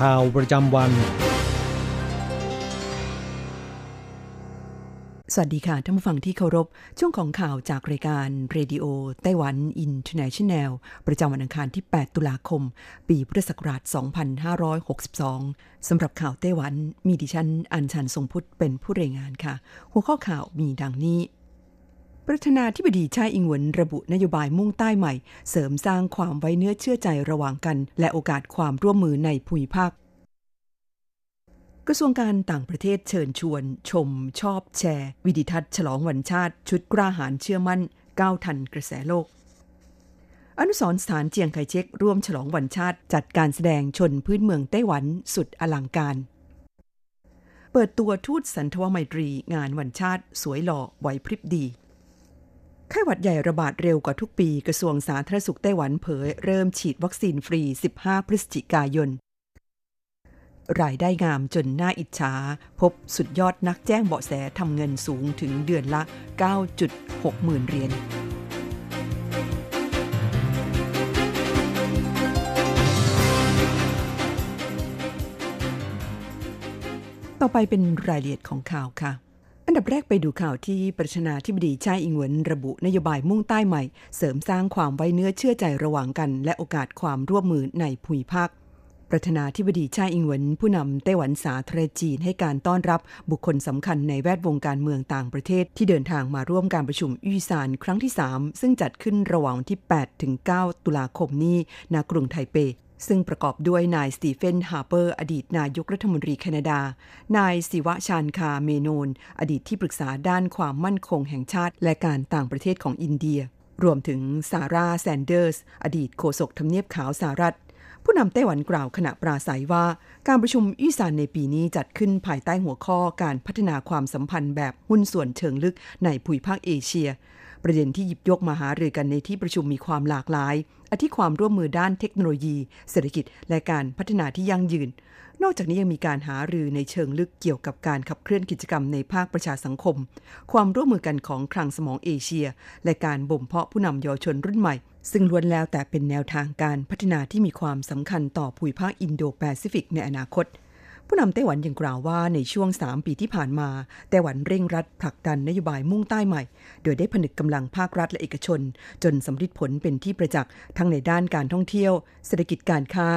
ข่าวประจำวัน สวัสดีค่ะท่านผู้ฟังที่เคารพ ช่วงของข่าวจากรายการ Radio Taiwan International ประจำวันอังคารที่ 8 ตุลาคม ปีพุทธศักราช 2562 สำหรับข่าวไต้หวันมีดิฉันอัญชันทรงพุทธเป็นผู้รายงานค่ะ หัวข้อข่าวมีดังนี้ ประธานาธิบดีชาอิงหวนระบุนโยบายมุ่งใต้ใหม่ เสริมสร้างความไว้เนื้อเชื่อใจระหว่างกัน และโอกาสความร่วมมือในภูมิภาค กระทรวงการต่างประเทศเชิญชวน ชม ชอบแชร์ วิดิทัศน์ฉลองวันชาติ ชุดกล้าหาญเชื่อมั่นก้าวทันกระแสโลก อนุสรสถานเจียงไคเชกร่วมฉลองวันชาติ จัดการแสดงชนพื้นเมืองไต้หวันสุดอลังการเปิดตัวทูตสันทวไมตรีงานวันชาติ สวยหล่อไหวพริบดี ไข้หวัดใหญ่ระบาดเร็วกว่าทุกปีกระทรวงสาธารณสุขไต้หวันเผย เริ่มฉีดวัคซีนฟรี 15 พฤศจิกายน รายได้งามจนน่าอิจฉา พบสุดยอดนักแจ้งเบาะแสทำเงินสูงถึงเดือนละ 9.6 หมื่นเหรียญต่อไปเป็นรายละเอียดของข่าวค่ะ นดับแรกไปดูข่าวที่ประธานาธิบดีชาอิงเหวินระบุนโยบายมุ่งใต้ใหม่ เสริมสร้างความไว้เนื้อเชื่อใจระหว่างกัน และโอกาสความร่วมมือในภูมิภาคประธานาธิบดีชาอิงเหวินผู้นำไต้หวันสาธารณจีนให้การต้อนรับบุคคลสำคัญในแวดวงการเมืองต่างประเทศ ที่เดินทางมาร่วมการประชุมอีสานครั้งที่ 3 ซึ่งจัดขึ้นระหว่างวันที่ 8 ถึง 9 ตุลาคมนี้ณกรุงไทเป ซึ่งประกอบด้วยนายสตีเฟนฮาร์เปอร์อดีตนายกรัฐมนตรีแคนาดา นายศิวะชานคาเมนอน อดีตที่ปรึกษาด้านความมั่นคงแห่งชาติ และการต่างประเทศของอินเดีย รวมถึงซาร่าแซนเดอร์ส อดีตโฆษกทำเนียบขาวสหรัฐ ผู้นำไต้หวันกล่าวขณะปราศัยว่า การประชุมอวี้ซานในปีนี้จัดขึ้นภายใต้หัวข้อการพัฒนาความสัมพันธ์แบบหุ้นส่วนเชิงลึกในภูมิภาคเอเชีย ประเด็นที่หยิบยกมาหารือกันในที่ประชุมมีความหลากหลายอาทิความร่วมมือด้านเทคโนโลยี เศรษฐกิจ และการพัฒนาที่ยั่งยืน นอกจากนี้ยังมีการหารือในเชิงลึกเกี่ยวกับการขับเคลื่อนกิจกรรมในภาคประชาสังคม ความร่วมมือกันของคลังสมองเอเชีย และการบ่มเพาะผู้นำเยาวชนรุ่นใหม่ ซึ่งล้วนแล้วแต่เป็นแนวทางการพัฒนาที่มีความสำคัญต่อภูมิภาคอินโดแปซิฟิกในอนาคต ผู้นำไต้หวันยังกล่าวว่าในช่วง 3 ปีที่ผ่านมา ไต้หวันเร่งรัดผลักดันนโยบายมุ่งใต้ใหม่ โดยได้ผนึกกำลังภาครัฐและเอกชน จนสำฤทธิ์ผลเป็นที่ประจักษ์ทั้งในด้านการท่องเที่ยว เศรษฐกิจการค้า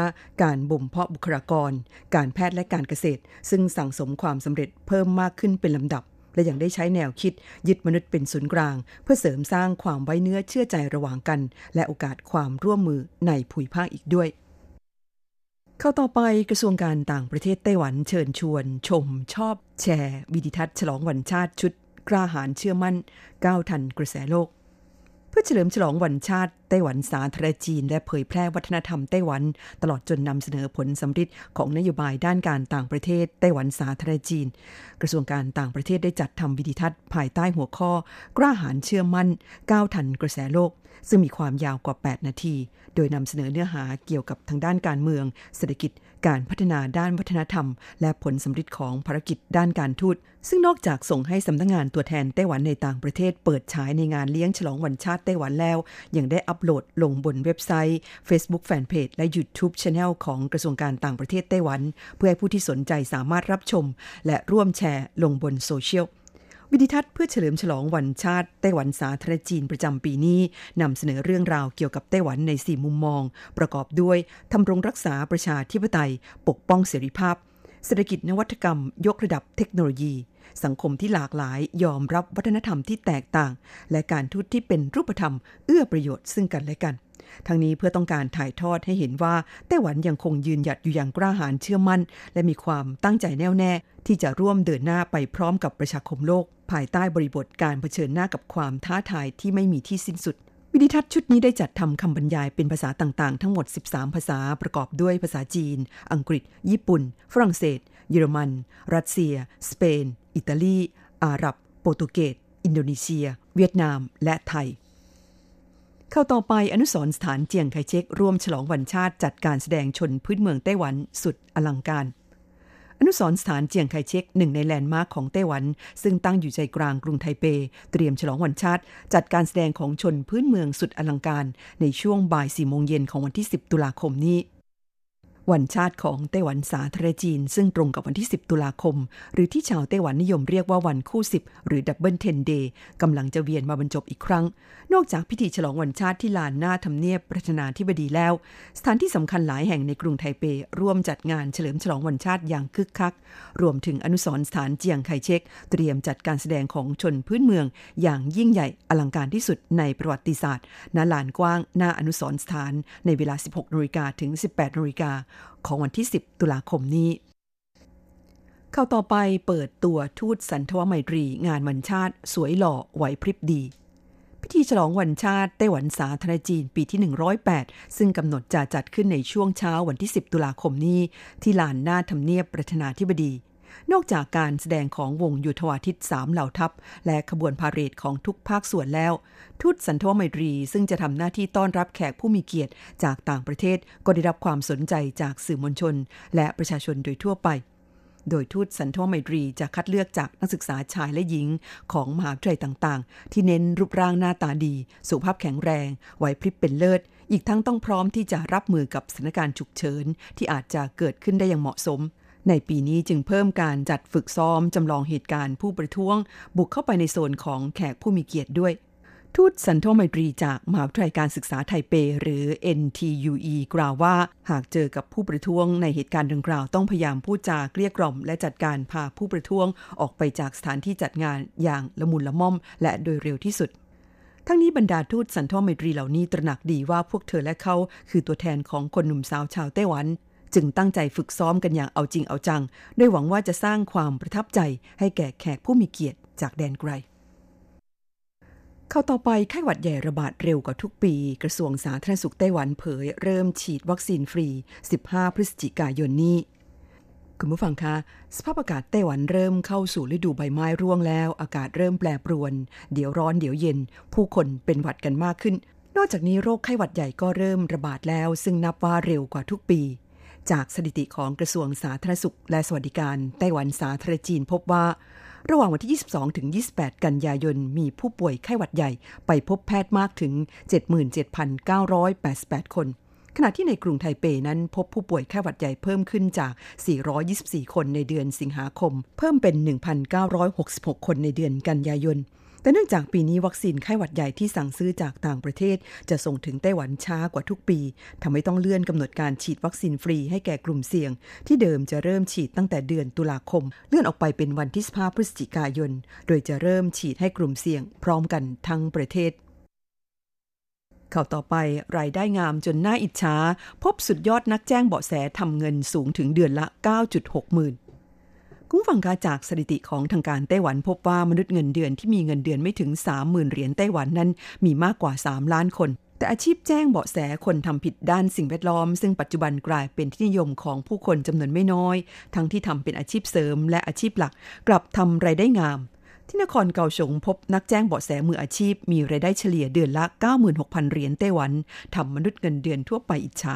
การบ่มเพาะบุคลากร การแพทย์และการเกษตร ซึ่งสั่งสมความสำเร็จเพิ่มมากขึ้นเป็นลำดับและยังได้ใช้แนวคิดยึดมนุษย์เป็นศูนย์กลาง เพื่อเสริมสร้างความไว้เนื้อเชื่อใจระหว่างกัน และโอกาสความร่วมมือในภูมิภาคอีกด้วย เข้าต่อไปกระทรวงการต่างประเทศไต้หวันเชิญชวน ชมชอบแชร์ วิดิทัศน์ฉลองวันชาติชุด กล้าหาญเชื่อมั่นก้าวทันกระแสโลก เพื่อเฉลิมฉลองวันชาติไต้หวันสาธารณจีน และเผยแพร่วัฒนธรรมไต้หวัน ตลอดจนนำเสนอผลสำฤทธิ์ของนโยบายด้านการต่างประเทศไต้หวันสาธารณจีน กระทรวงการต่างประเทศได้จัดทำวิดิทัศน์ภายใต้หัวข้อ กล้าหาญเชื่อมั่นก้าวทันกระแสโลก ซึ่งมีความยาวกว่า 8 นาที โดยนำเสนอเนื้อหาเกี่ยวกับทางด้านการเมือง เศรษฐกิจ การพัฒนาด้านวัฒนธรรม และผลสำฤทธิ์ของภารกิจด้านการทูต ซึ่งนอกจากส่งให้สำนักงงานตัวแทนไต้หวันในต่างประเทศ เปิดฉายในงานเลี้ยงฉลองวันชาติไต้หวันแล้ว ยังได้อัปโหลดลงบนเว็บไซต์ Facebook Fanpage และ YouTube Channel ของกระทรวงการต่างประเทศไต้หวัน เพื่อให้ผู้ที่สนใจสามารถรับชม และร่วมแชร์ลงบนโซเชียล วิดิทัศน์เพื่อเฉลิมฉลองวันชาติไต้หวันสาธารณจีนประจำปีนี้นำเสนอเรื่องราวเกี่ยวกับไต้หวันในสี่มุมมอง ประกอบด้วยทำรงรักษาประชาธิปไตย ปกป้องเสรีภาพ เศรษฐกิจนวัตกรรม ยกระดับเทคโนโลยี สังคมที่หลากหลายยอมรับวัฒนธรรมที่แตกต่าง และการทูตที่เป็นรูปธรรม เอื้อประโยชน์ซึ่งกันและกันทั้งนี้เพื่อต้องการถ่ายทอดให้เห็นว่าไต้หวันยังคงยืนหยัดอยู่อย่างกล้าหาญเชื่อมั่น และมีความตั้งใจแน่วแน่ ที่จะร่วมเดินหน้าไปพร้อมกับประชาคมโลก ภายใต้บริบทการเผชิญหน้ากับความท้าทายที่ไม่มีที่สิ้นสุด วิดิทัศน์ชุดนี้ได้จัดทำคำบรรยายเป็นภาษาต่างๆ ทั้งหมด 13 ภาษาประกอบด้วยภาษาจีน อังกฤษ ญี่ปุ่น ฝรั่งเศส เยอรมัน รัสเซีย สเปน อิตาลี อาหรับ โปรตุเกส อินโดนีเซีย เวียดนาม และไทย เข้าต่อไปอนุสรสถานเจียงไคเชกร่วมฉลองวันชาติจัดการแสดงชนพื้นเมืองไต้หวันสุดอลังการอนุสรสถานเจียงไคเชกหนึ่งใน landmark ของไต้หวัน ซึ่งตั้งอยู่ใจกลางกรุงไทเป เตรียมฉลองวันชาติ จัดการแสดงของชนพื้นเมืองสุดอลังการ ในช่วงบ่ายสี่โมงเย็นของวันที่ 10 ตุลาคมนี้ วันชาติของไต้หวันสาธารณรัฐจีน ซึ่งตรงกับวันที่ 10 ตุลาคม หรือที่ชาวไต้หวันนิยมเรียกว่าวันคู่ 10 หรือ Double Ten Day กำลังจะเวียนมาบรรจบอีกครั้ง นอกจากพิธีฉลองวันชาติที่ลานหน้าทำเนียบประธานาธิบดีแล้ว สถานที่สำคัญหลายแห่งในกรุงไทเปร่วมจัดงานเฉลิมฉลองวันชาติอย่างคึกคัก รวมถึงอนุสรณ์สถานเจียงไคเชกเตรียมจัดการแสดงของชนพื้นเมือง อย่างยิ่งใหญ่อลังการที่สุดในประวัติศาสตร์ณลานกว้างหน้าอนุสรณ์สถานในเวลา 16นาฬิกาถึง 18นาฬิกาของวันที่ 10 ตุลาคมนี้ข่าต่อไปเปิดตัวทูตสันทวไมตรีงานวันชาติ สวยหล่อไหวพริบดี พิธีฉลองวันชาติไต้หวันสาธารณจีนปีที่ 108 ซึ่งกำหนดจะจัดขึ้นในช่วงเช้าวันที่ 10 ตุลาคมนี้ ที่ลานหน้าทำเนียบประธานาธิบดี นอกจากการแสดงของวงยุทธวาทิตสามเหล่าทัพ และขบวนพาเหรดของทุกภาคส่วนแล้ว ทูตสันทวไมตรี ซึ่งจะทำหน้าที่ต้อนรับแขกผู้มีเกียรติจากต่างประเทศก็ได้รับความสนใจจากสื่อมวลชน และประชาชนโดยทั่วไปโดยทูตสันทวไมตรีจะคัดเลือกจากนักศึกษาชายและหญิงของมหาวิทยาลัยต่างๆ ที่เน้นรูปร่างหน้าตาดี สุขภาพแข็งแรงไหวพริบเป็นเลิศ อีกทั้งต้องพร้อมที่จะรับมือกับสถานการณ์ฉุกเฉิน ที่อาจจะเกิดขึ้นได้อย่างเหมาะสม ในปีนี้จึงเพิ่มการจัดฝึกซ้อมจำลองเหตุการณ์ผู้ประท้วง บุกเข้าไปในโซนของแขกผู้มีเกียรติด้วย ทูตสันทไมตรีจากมหาวิทยาลัยการศึกษาไทเป หรือ NTUE กล่าวว่า หากเจอกับผู้ประท้วงในเหตุการณ์ดังกล่าวต้องพยายามพูดจาเกลี้ยกล่อม และจัดการพาผู้ประท้วงออกไปจากสถานที่จัดงานอย่างละมุนละม่อม และโดยเร็วที่สุดทั้งนี้บรรดาทูตสันทวไมตรีเหล่านี้ตระหนักดีว่าพวกเธอและเขาคือตัวแทนของคนหนุ่มสาวชาวไต้หวัน จึงตั้งใจฝึกซ้อมกันอย่างเอาจริงเอาจัง ด้วยหวังว่าจะสร้างความประทับใจให้แก่แขกผู้มีเกียรติจากแดนไกลเข้าต่อไปไข้หวัดใหญ่ระบาดเร็วกว่าทุกปี กระทรวงสาธารณสุขไต้หวันเผย เริ่มฉีดวัคซีนฟรี 15 พฤศจิกายนนี้ คุณผู้ฟังคะ สภาพอากาศไต้หวันเริ่มเข้าสู่ฤดูใบไม้ร่วงแล้ว อากาศเริ่มแปรปรวน เดี๋ยวร้อนเดี๋ยวเย็น ผู้คนเป็นหวัดกันมากขึ้น นอกจากนี้โรคไข้หวัดใหญ่ก็เริ่มระบาดแล้ว ซึ่งนับว่าเร็วกว่าทุกปี จากสถิติของกระทรวงสาธารณสุข และสวัสดิการไต้หวันสาธารณจีนพบว่า ระหว่างวันที่ 22 ถึง 28 กันยายน มีผู้ป่วยไข้หวัดใหญ่ไปพบแพทย์มากถึง 77,988 คน ขณะที่ในกรุงไทเปนั้นพบผู้ป่วยไข้หวัดใหญ่เพิ่มขึ้นจาก 424 คนในเดือนสิงหาคม เพิ่มเป็น 1,966 คนในเดือนกันยายน แต่เนื่องจากปีนี้วัคซีนไข้หวัดใหญ่ที่สั่งซื้อจากต่างประเทศ จะส่งถึงไต้หวันช้ากว่าทุกปีทำให้ต้องเลื่อนกำหนดการฉีดวัคซีนฟรีให้แก่กลุ่มเสี่ยง ที่เดิมจะเริ่มฉีดตั้งแต่เดือนตุลาคม เลื่อนออกไปเป็นวันที่15พฤศจิกายน โดยจะเริ่มฉีดให้กลุ่มเสี่ยง พร้อมกันทั้งประเทศข่าวต่อไปรายได้งามจนน่าอิจฉาพบสุดยอดนักแจ้งเบาะแสทำเงินสูงถึงเดือนละ 9.6 หมื่น คุณฟังกาจากสถิติของทางการไต้หวันพบว่ามนุษย์เงินเดือนที่มีเงินเดือนไม่ถึง 30,000 เหรียญไต้หวันนั้นมีมากกว่า 3 ล้านคน แต่อาชีพแจ้งเบาะแสคนทำผิดด้านสิ่งแวดล้อม ซึ่งปัจจุบันกลายเป็นที่นิยมของผู้คนจำนวนไม่น้อย ทั้งที่ทำเป็นอาชีพเสริมและอาชีพหลัก กลับทำรายได้งาม ที่นครเกาสงพบนักแจ้งเบาะแสมืออาชีพ มีรายได้เฉลี่ยเดือนละ 96,000 เหรียญไต้หวันทำมนุษย์เงินเดือนทั่วไปอิจฉา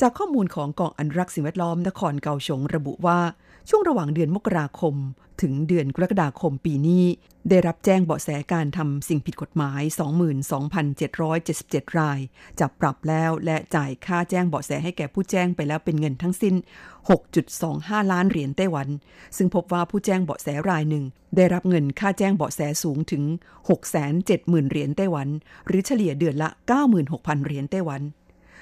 จากข้อมูลของกองอนุรักษ์สิ่งแวดล้อมนครเกาสงระบุว่า ช่วงระหว่างเดือนมกราคม ถึงเดือนกรกฎาคมปีนี้ ได้รับแจ้งเบาะแสการทำสิ่งผิดกฎหมาย 22,777 ราย จับปรับแล้วและจ่ายค่าแจ้งเบาะแสให้แก่ผู้แจ้งไปแล้วเป็นเงินทั้งสิ้น 6.25 ล้านเหรียญไต้หวัน ซึ่งพบว่าผู้แจ้งเบาะแสรายหนึ่ง ได้รับเงินค่าแจ้งเบาะแสสูงถึง 670,000 เหรียญไต้หวัน หรือเฉลี่ยเดือนละ 96,000 เหรียญไต้หวัน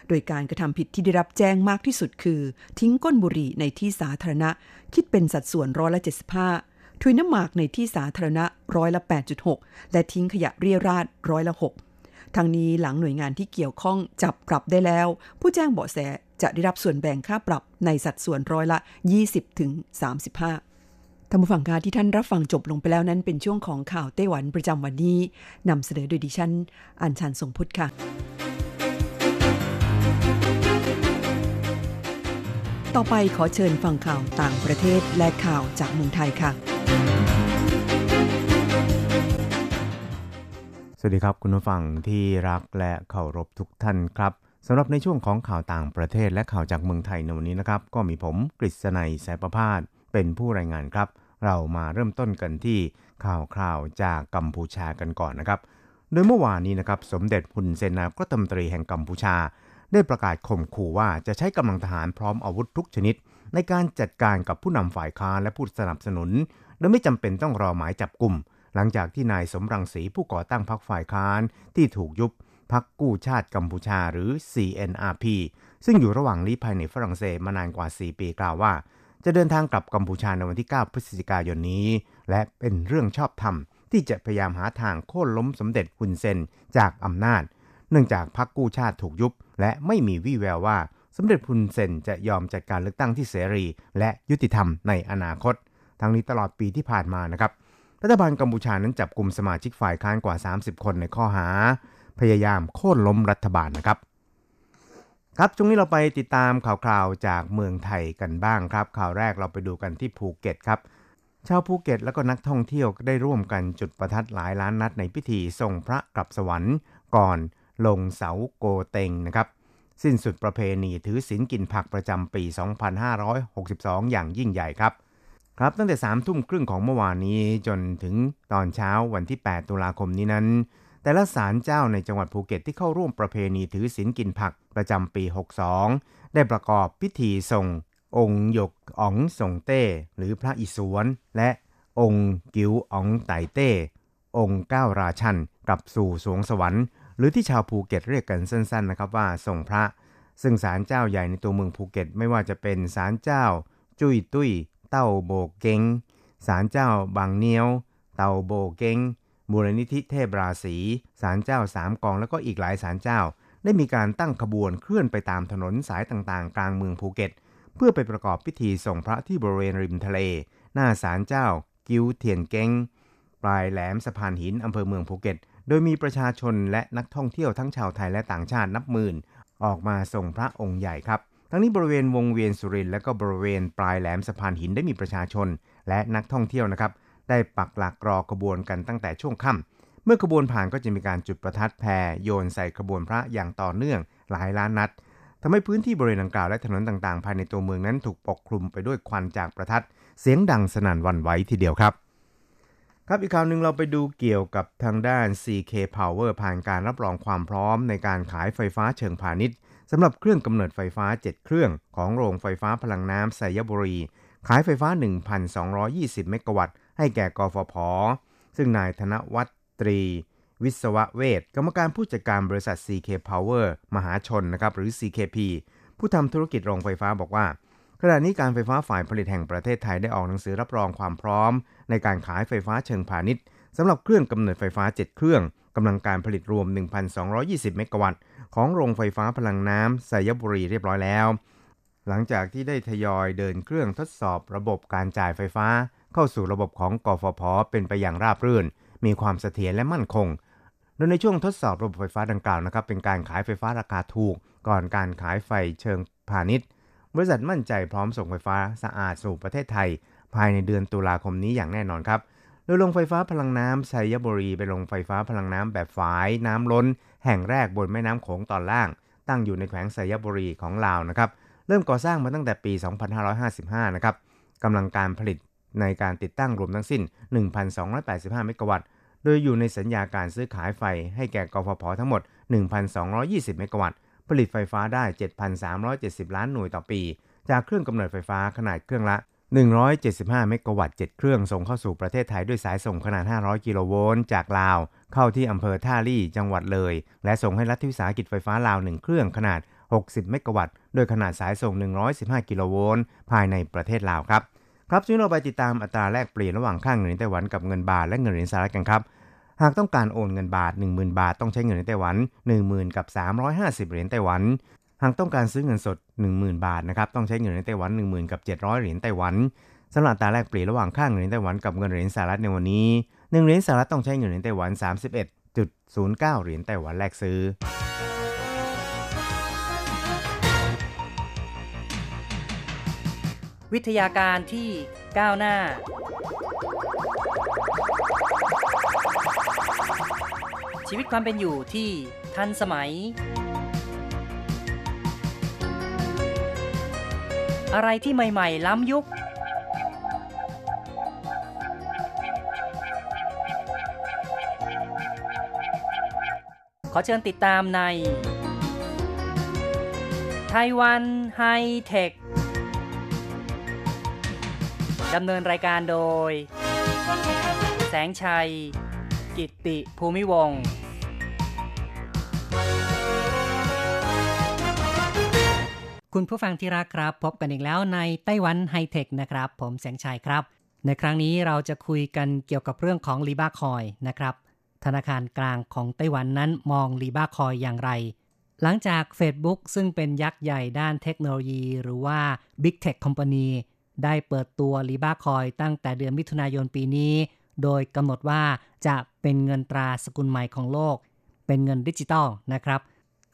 โดยการกระทำผิดที่ได้รับแจ้งมากที่สุดคือ ทิ้งก้นบุหรี่ในที่สาธารณะ คิดเป็นสัดส่วนร้อยละ75ถุยน้ำหมากในที่สาธารณะร้อยละ8.6 และทิ้งขยะเรียราดร้อยละ6ทางนี้หลังหน่วยงานที่เกี่ยวข้องจับปรับได้แล้ว ผู้แจ้งเบาะแสจะได้รับส่วนแบ่งค่าปรับในสัดส่วนร้อยละ 20 ถึง 35ท่านผู้ฟังกาที่ท่านรับฟังจบลงไปแล้วนั้นเป็นช่วงของข่าวไต้หวันประจำวันนี้นำเสนอโดยดิฉัน อัญชันทรงพุทธค่ะ ต่อไปขอเชิญฟังข่าวต่างประเทศและข่าวจากเมืองไทยค่ะ สวัสดีครับคุณผู้ฟังที่รักและเคารพทุกท่านครับสำหรับในช่วงของข่าวต่างประเทศและข่าวจากเมืองไทยในวันนี้นะครับ ก็มีผมกฤษณัยสายประพาสเป็นผู้รายงานครับ เรามาเริ่มต้นกันที่ข่าวคราวจากกัมพูชากันก่อนนะครับ โดยเมื่อวานนี้นะครับ สมเด็จพุนเซนนายกรัฐมนตรีแห่งกัมพูชา ได้ประกาศข่มขู่ว่าจะใช้กำลังทหารพร้อมอาวุธทุกชนิด ในการจัดการกับผู้นำฝ่ายค้านและผู้สนับสนุน โดยไม่จำเป็นต้องรอหมายจับกลุ่ม หลังจากที่นายสมรังสีผู้ก่อตั้งพรรคฝ่ายค้านที่ถูกยุบพรรคกู้ชาติกัมพูชาหรือ CNRP ซึ่งอยู่ระหว่างลี้ภัยในฝรั่งเศสมานานกว่า 4 ปีกล่าวว่า จะเดินทางกลับกัมพูชาในวันที่ 9 พฤศจิกายนนี้ และเป็นเรื่องชอบธรรมที่จะพยายามหาทางโค่นล้มสมเด็จฮุนเซนจากอำนาจ นื่องจากพรรคกู้ชาติถูกยุบ และไม่มีวี่แววว่า สมเด็จฮุนเซนจะยอมจัดการเลือกตั้งที่เสรี และยุติธรรมในอนาคต ทั้งนี้ตลอดปีที่ผ่านมานะครับ รัฐบาลกัมพูชานั้นจับกลุ่มสมาชิกฝ่ายค้านกว่า 30 คนในข้อหา พยายามโค่นล้มรัฐบาลนะครับ ครับช่วงนี้เราไปติดตามข่าวคราวจากเมืองไทยกันบ้างครับ ข่าวแรกเราไปดูกันที่ภูเก็ตครับชาวภูเก็ตและก็นักท่องเที่ยวได้ร่วมกันจุดประทัดหลายล้านนัดในพิธีส่งพระกลับสวรรค์ก่อน ลงเสาโกเต้งนะครับสิ้นสุดประเพณีถือศีลกินผักประจำปี 2562 อย่างยิ่งใหญ่ครับ ครับตั้งแต่3ทุ่มครึ่งของเมื่อวานนี้จนถึงตอนเช้าวันที่ 8 ตุลาคมนี้นั้น แต่ละศาลเจ้าในจังหวัดภูเก็ตที่เข้าร่วมประเพณีถือศีลกินผักประจำปี 62 ได้ประกอบพิธีส่ง องค์หยกอ๋องส่งเต้ หรือพระอิศวร และองค์กิวอ๋องไตเต้ องค์ก้าวราชันกลับสู่สรวงสวรรค์ หรือที่ชาวภูเก็ตเรียกกันสั้นๆนะครับว่าส่งพระ ซึ่งศาลเจ้าใหญ่ในตัวเมืองภูเก็ต ไม่ว่าจะเป็นศาลเจ้า จุยตุ้ย เต้าโบ้เก้งศาลเจ้าบางเหนียว เต้าโบ้เก้งมูลนิธิเทพราศีศาลเจ้าสามกองแล้วก็อีกหลายศาลเจ้า ได้มีการตั้งขบวนเคลื่อนไปตามถนนสายต่างๆ กลางเมืองภูเก็ต เพื่อไปประกอบพิธีส่งพระที่บริเวณริมทะเล หน้าศาลเจ้า กิวเทียนเกงปลายแหลมสะพานหินอำเภอเมืองภูเก็ต โดยมีประชาชนและนักท่องเที่ยวทั้งชาวไทยและต่างชาตินับหมื่น ออกมาส่งพระองค์ใหญ่ครับ ทั้งนี้บริเวณวงเวียนสุรินและก็บริเวณปลายแหลมสะพานหินได้มีประชาชน และนักท่องเที่ยวนะครับ ได้ปักหลักรอขบวนกันตั้งแต่ช่วงค่ำเมื่อขบวนผ่านก็จะมีการจุดประทัดแพรโยนใส่ขบวนพระอย่างต่อเนื่องหลายล้านนัดทำให้พื้นที่บริเวณดังกล่าวและถนนต่างๆ ภายในตัวเมืองนั้นถูกปกคลุมไปด้วยควันจากประทัด เสียงดังสนั่นวันไหวทีเดียวครับ ครับอีกข่าวหนึ่งเราไปดูเกี่ยวกับทางด้าน CK Power ผ่านการรับรองความพร้อมในการขายไฟฟ้าเชิงพาณิชย์สำหรับเครื่องกำเนิดไฟฟ้า 7 เครื่องของโรงไฟฟ้าพลังน้ำไซยบุรี ขายไฟฟ้า 1,220 เมกะวัตต์ ให้แก่กฟผ ซึ่งนายธนวัตตรี วิศวะเวทกรรมการผู้จัดการบริษัท CK Power มหาชนนะครับหรือ CKP ผู้ทำธุรกิจโรงไฟฟ้าบอกว่าขณะนี้การไฟฟ้าฝ่ายผลิตแห่งประเทศไทยได้ออกหนังสือรับรองความพร้อม ในการขายไฟฟ้าเชิงพาณิชย์สำหรับเครื่องกำเนิดไฟฟ้า 7 เครื่องกำลังการผลิตรวม 1,220 เมกะวัตต์ ของโรงไฟฟ้าพลังน้ำไซยบุรีเรียบร้อยแล้ว หลังจากที่ได้ทยอยเดินเครื่องทดสอบระบบการจ่ายไฟฟ้า เข้าสู่ระบบของกฟผเป็นไปอย่างราบรื่น มีความเสถียรและมั่นคง โดยในช่วงทดสอบระบบไฟฟ้าดังกล่าวนะครับ เป็นการขายไฟฟ้าราคาถูก ก่อนการขายไฟเชิงพาณิชย์ บริษัทมั่นใจพร้อมส่งไฟฟ้าสะอาดสู่ประเทศไทย ภายในเดือนตุลาคมนี้อย่างแน่นอนครับโดยโรงไฟฟ้าพลังน้ำไซยบุรีเป็นโรงไฟฟ้าพลังน้ำแบบฝายน้ำล้น แห่งแรกบนแม่น้ำโขงตอนล่าง ตั้งอยู่ในแขวงสยบุรีของลาวนะครับเริ่มก่อสร้างมาตั้งแต่ปี 2555 นะครับกำลังการผลิตในการติดตั้งรวมทั้งสิ้น 1,285 เมกะวัตต์ โดยอยู่ในสัญญาการซื้อขายไฟให้แก่กฟผทั้งหมด 1,220 เมกะวัตต์ ผลิตไฟฟ้าได้ 7,370 ล้านหน่วยต่อปี จากเครื่องกำเนิดไฟฟ้าขนาดเครื่องละ 175 เมกะวัตต์ 7 เครื่องส่งเข้าสู่ประเทศไทยด้วยสายส่งขนาด 500 กิโลโวลต์จากลาว เข้าที่อำเภอท่าลี่จังหวัดเลย และส่งให้รัฐวิสาหกิจไฟฟ้าลาว 1 เครื่องขนาด 60 เมกะวัตต์ โดยขนาดสายส่ง 115 กิโลโวลต์ภายในประเทศลาวครับ ครับช่วงเราไปติดตามอัตราแลกเปลี่ยนระหว่างค่าเงินไต้หวันกับเงินบาทและเงินเหรียญสหรัฐกันครับ หากต้องการโอนเงินบาท 10,000 บาทต้องใช้เงินไต้หวัน 10,000 กับ 350 เหรียญไต้หวัน หากต้องการซื้อเงินสด 10,000 บาทนะครับต้องใช้เงินในไต้หวัน 10,000 กับ 700 เหรียญไต้หวันสำหรับตาแลกเปลี่ยนระหว่างค่าเงินไต้หวันกับเงินเหรียญสหรัฐในวันนี้1เหรียญสหรัฐต้องใช้เงินเหรียญไต้หวัน 31.09 เหรียญไต้หวันแลกซื้อวิทยาการที่ก้าวหน้า ชีวิตความเป็นอยู่ที่ทันสมัย อะไรที่ใหม่ ๆ ล้ำยุค ขอเชิญติดตามในไต้หวันไฮเทคดำเนินรายการโดย แสงชัย กิตติภูมิวง คุณผู้ฟังที่รักครับ พบกันอีกแล้วในไต้หวันไฮเทคนะครับ ผมแสงชัยครับ ในครั้งนี้เราจะคุยกันเกี่ยวกับเรื่องของลีบาคอยนะครับ ธนาคารกลางของไต้หวันนั้นมองลีบาคอยอย่างไร หลังจาก Facebook ซึ่งเป็นยักษ์ใหญ่ด้านเทคโนโลยี หรือว่า Big Tech Company ได้เปิดตัวลีบาคอยตั้งแต่เดือนมิถุนายนปีนี้ โดยกำหนดว่าจะเป็นเงินตราสกุลใหม่ของโลก เป็นเงินดิจิตอลนะครับ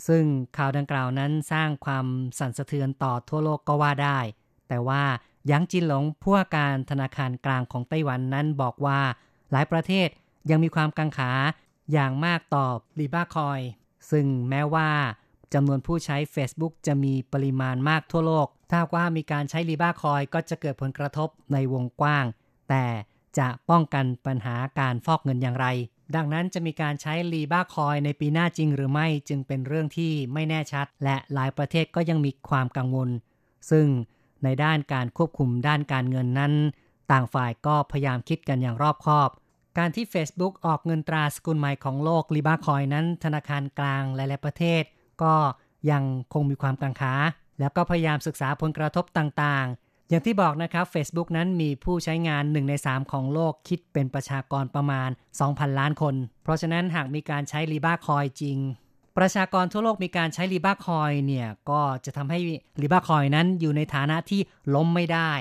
ซึ่งข่าวดังกล่าวนั้นสร้างความสั่นสะเทือนต่อทั่วโลกก็ว่าได้ แต่ว่ายังจินหลงผู้ว่าการธนาคารกลางของไต้หวันนั้นบอกว่า หลายประเทศยังมีความกังขาอย่างมากต่อลีบาคอย ซึ่งแม้ว่าจำนวนผู้ใช้ Facebook จะมีปริมาณมากทั่วโลก ถ้าว่ามีการใช้ลีบาคอยก็จะเกิดผลกระทบในวงกว้าง แต่จะป้องกันปัญหาการฟอกเงินอย่างไร ดังนั้นจะมีการใช้ลีบาคอยในปีหน้าจริงหรือไม่จึงเป็นเรื่องที่ไม่แน่ชัด และหลายประเทศก็ยังมีความกังวล ซึ่งในด้านการควบคุมด้านการเงินนั้น ต่างฝ่ายก็พยายามคิดกันอย่างรอบคอบ การที่ Facebook ออกเงินตราสกุลใหม่ของโลกลีบาคอยนั้น ธนาคารกลางหลายๆประเทศ ก็ยังคงมีความกังขา แล้วก็พยายามศึกษาผลกระทบต่างๆ อย่างที่บอกนะครับ Facebook นั้นมีผู้ใช้งาน 1 ใน 3 ของโลกคิดเป็นประชากรประมาณ 2,000 ล้านคน เพราะฉะนั้นหากมีการใช้ลีบาคอยจริง ประชากรทั่วโลกมีการใช้ลีบาคอยเนี่ย ก็จะทำให้ลีบาคอยนั้นอยู่ในฐานะที่ล้มไม่ได้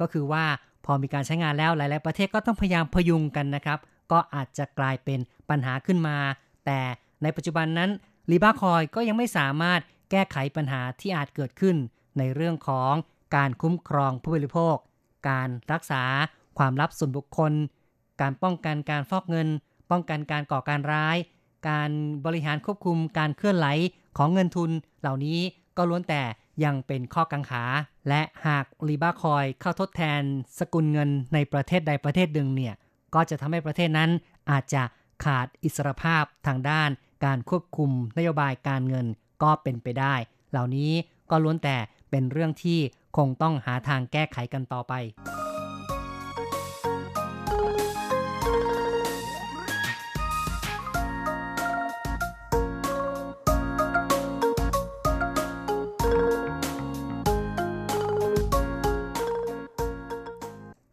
ก็คือว่าพอมีการใช้งานแล้วหลาย ๆ ประเทศก็ต้องพยายามพยุงกันนะครับ ก็อาจจะกลายเป็นปัญหาขึ้นมา แต่ในปัจจุบันนั้นลีบาคอยก็ยังไม่สามารถแก้ไขปัญหาที่อาจเกิดขึ้นในเรื่องของ การคุ้มครองผู้บริโภค การรักษาความลับส่วนบุคคล การป้องกันการฟอกเงิน ป้องกันการก่อการร้าย การบริหารควบคุมการเคลื่อนไหลของเงินทุน เหล่านี้ก็ล้วนแต่ยังเป็นข้อกังขา และหากลีบาคอยเข้าทดแทน สกุลเงินในประเทศใดประเทศหนึ่งเนี่ยก็จะทำให้ประเทศนั้นอาจจะขาดอิสรภาพทางด้าน การควบคุมนโยบายการเงินก็เป็นไปได้ เหล่านี้ก็ล้วนแต่เป็นเรื่องที่ คงต้องหาทางแก้ไขกันต่อไป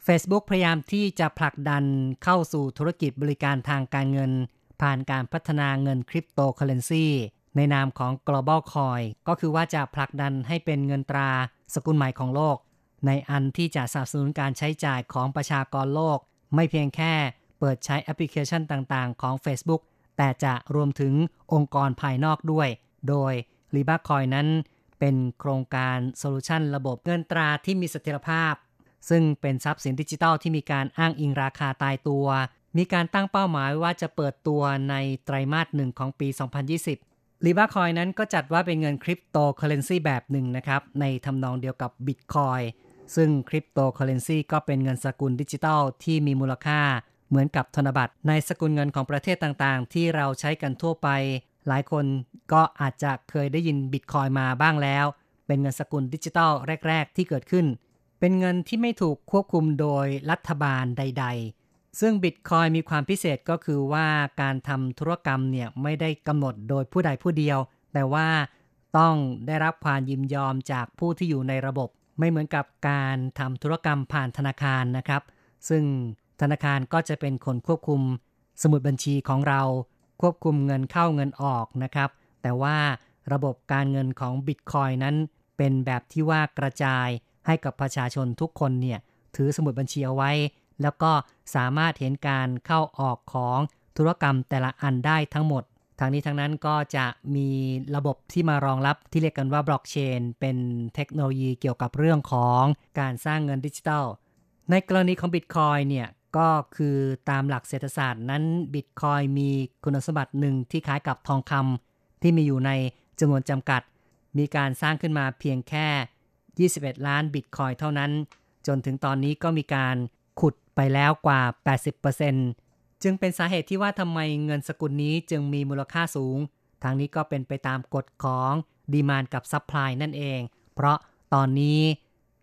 Facebook พยายามที่จะผลักดันเข้าสู่ธุรกิจบริการทางการเงิน ผ่านการพัฒนาเงินคริปโตเคอเรนซีในนามของ Global Coin ก็คือว่าจะผลักดันให้เป็นเงินตรา สกุลใหม่ของโลก ในอันที่จะสนับสนุนการใช้จ่ายของประชากรโลก ไม่เพียงแค่เปิดใช้แอปพลิเคชันต่างๆ ของ Facebook แต่จะรวมถึงองค์กรภายนอกด้วย โดย L I B R A C O I N นั้น เป็นโครงการ solution ระบบเงินตราที่มีเสถียรภาพ ซึ่งเป็นทรัพย์สินดิจิทัลที่มีการอ้างอิงราคาตายตัว มีการตั้งเป้าหมายว่าจะเปิดตัวในไตรมาสหนึ่งของปี 2020 Libra coin นั้นก็จัดว่าเป็นเงินคริปโตเคอเรนซีแบบหนึ่งนะครับ ในทำนองเดียวกับบิตคอยซึ่งคริปโตเคอเรนซีก็เป็นเงินสกุลดิจิทัลที่มีมูลค่าเหมือนกับธนบัตรในสกุลเงินของประเทศต่างๆ ที่เราใช้กันทั่วไป หลายคนก็อาจจะเคยได้ยินบิตคอยมาบ้างแล้ว เป็นเงินสกุลดิจิทัลแรก ๆ ที่เกิดขึ้น เป็นเงินที่ไม่ถูกควบคุมโดยรัฐบาลใด ๆ ซึ่งบิตคอยมีความพิเศษก็คือว่าการทำธุรกรรมเนี่ยไม่ได้กำหนดโดยผู้ใดผู้เดียว แต่ว่าต้องได้รับความยินยอมจากผู้ที่อยู่ในระบบ ไม่เหมือนกับการทำธุรกรรมผ่านธนาคารนะครับ ซึ่งธนาคารก็จะเป็นคนควบคุมสมุดบัญชีของเรา ควบคุมเงินเข้าเงินออกนะครับ แต่ว่าระบบการเงินของบิตคอยนั้นเป็นแบบที่ว่ากระจายให้กับประชาชนทุกคนเนี่ยถือสมุดบัญชีเอาไว้ แล้วก็สามารถเห็นการเข้าออกของธุรกรรมแต่ละอันได้ทั้งหมดทางนี้ทั้งนั้นก็จะมีระบบที่มารองรับที่เรียกกันว่าบล็อกเชนเป็นเทคโนโลยีเกี่ยวกับเรื่องของการสร้างเงินดิจิทัล ในกรณีของบิตคอยเนี่ยก็คือตามหลักเศรษฐศาสตร์นั้นบิตคอยมีคุณสมบัติหนึ่งที่คล้ายกับทองคำที่มีอยู่ในจำนวนจำกัด มีการสร้างขึ้นมาเพียงแค่ 21 ล้านบิตคอยเท่านั้น จนถึงตอนนี้ก็มีการ ขุดไปแล้วกว่า 80%จึงเป็นสาเหตุที่ว่าทำไมเงินสกุลนี้จึงมีมูลค่าสูง ทั้งนี้ก็เป็นไปตามกฎของ demand กับ supply นั่นเอง เพราะตอนนี้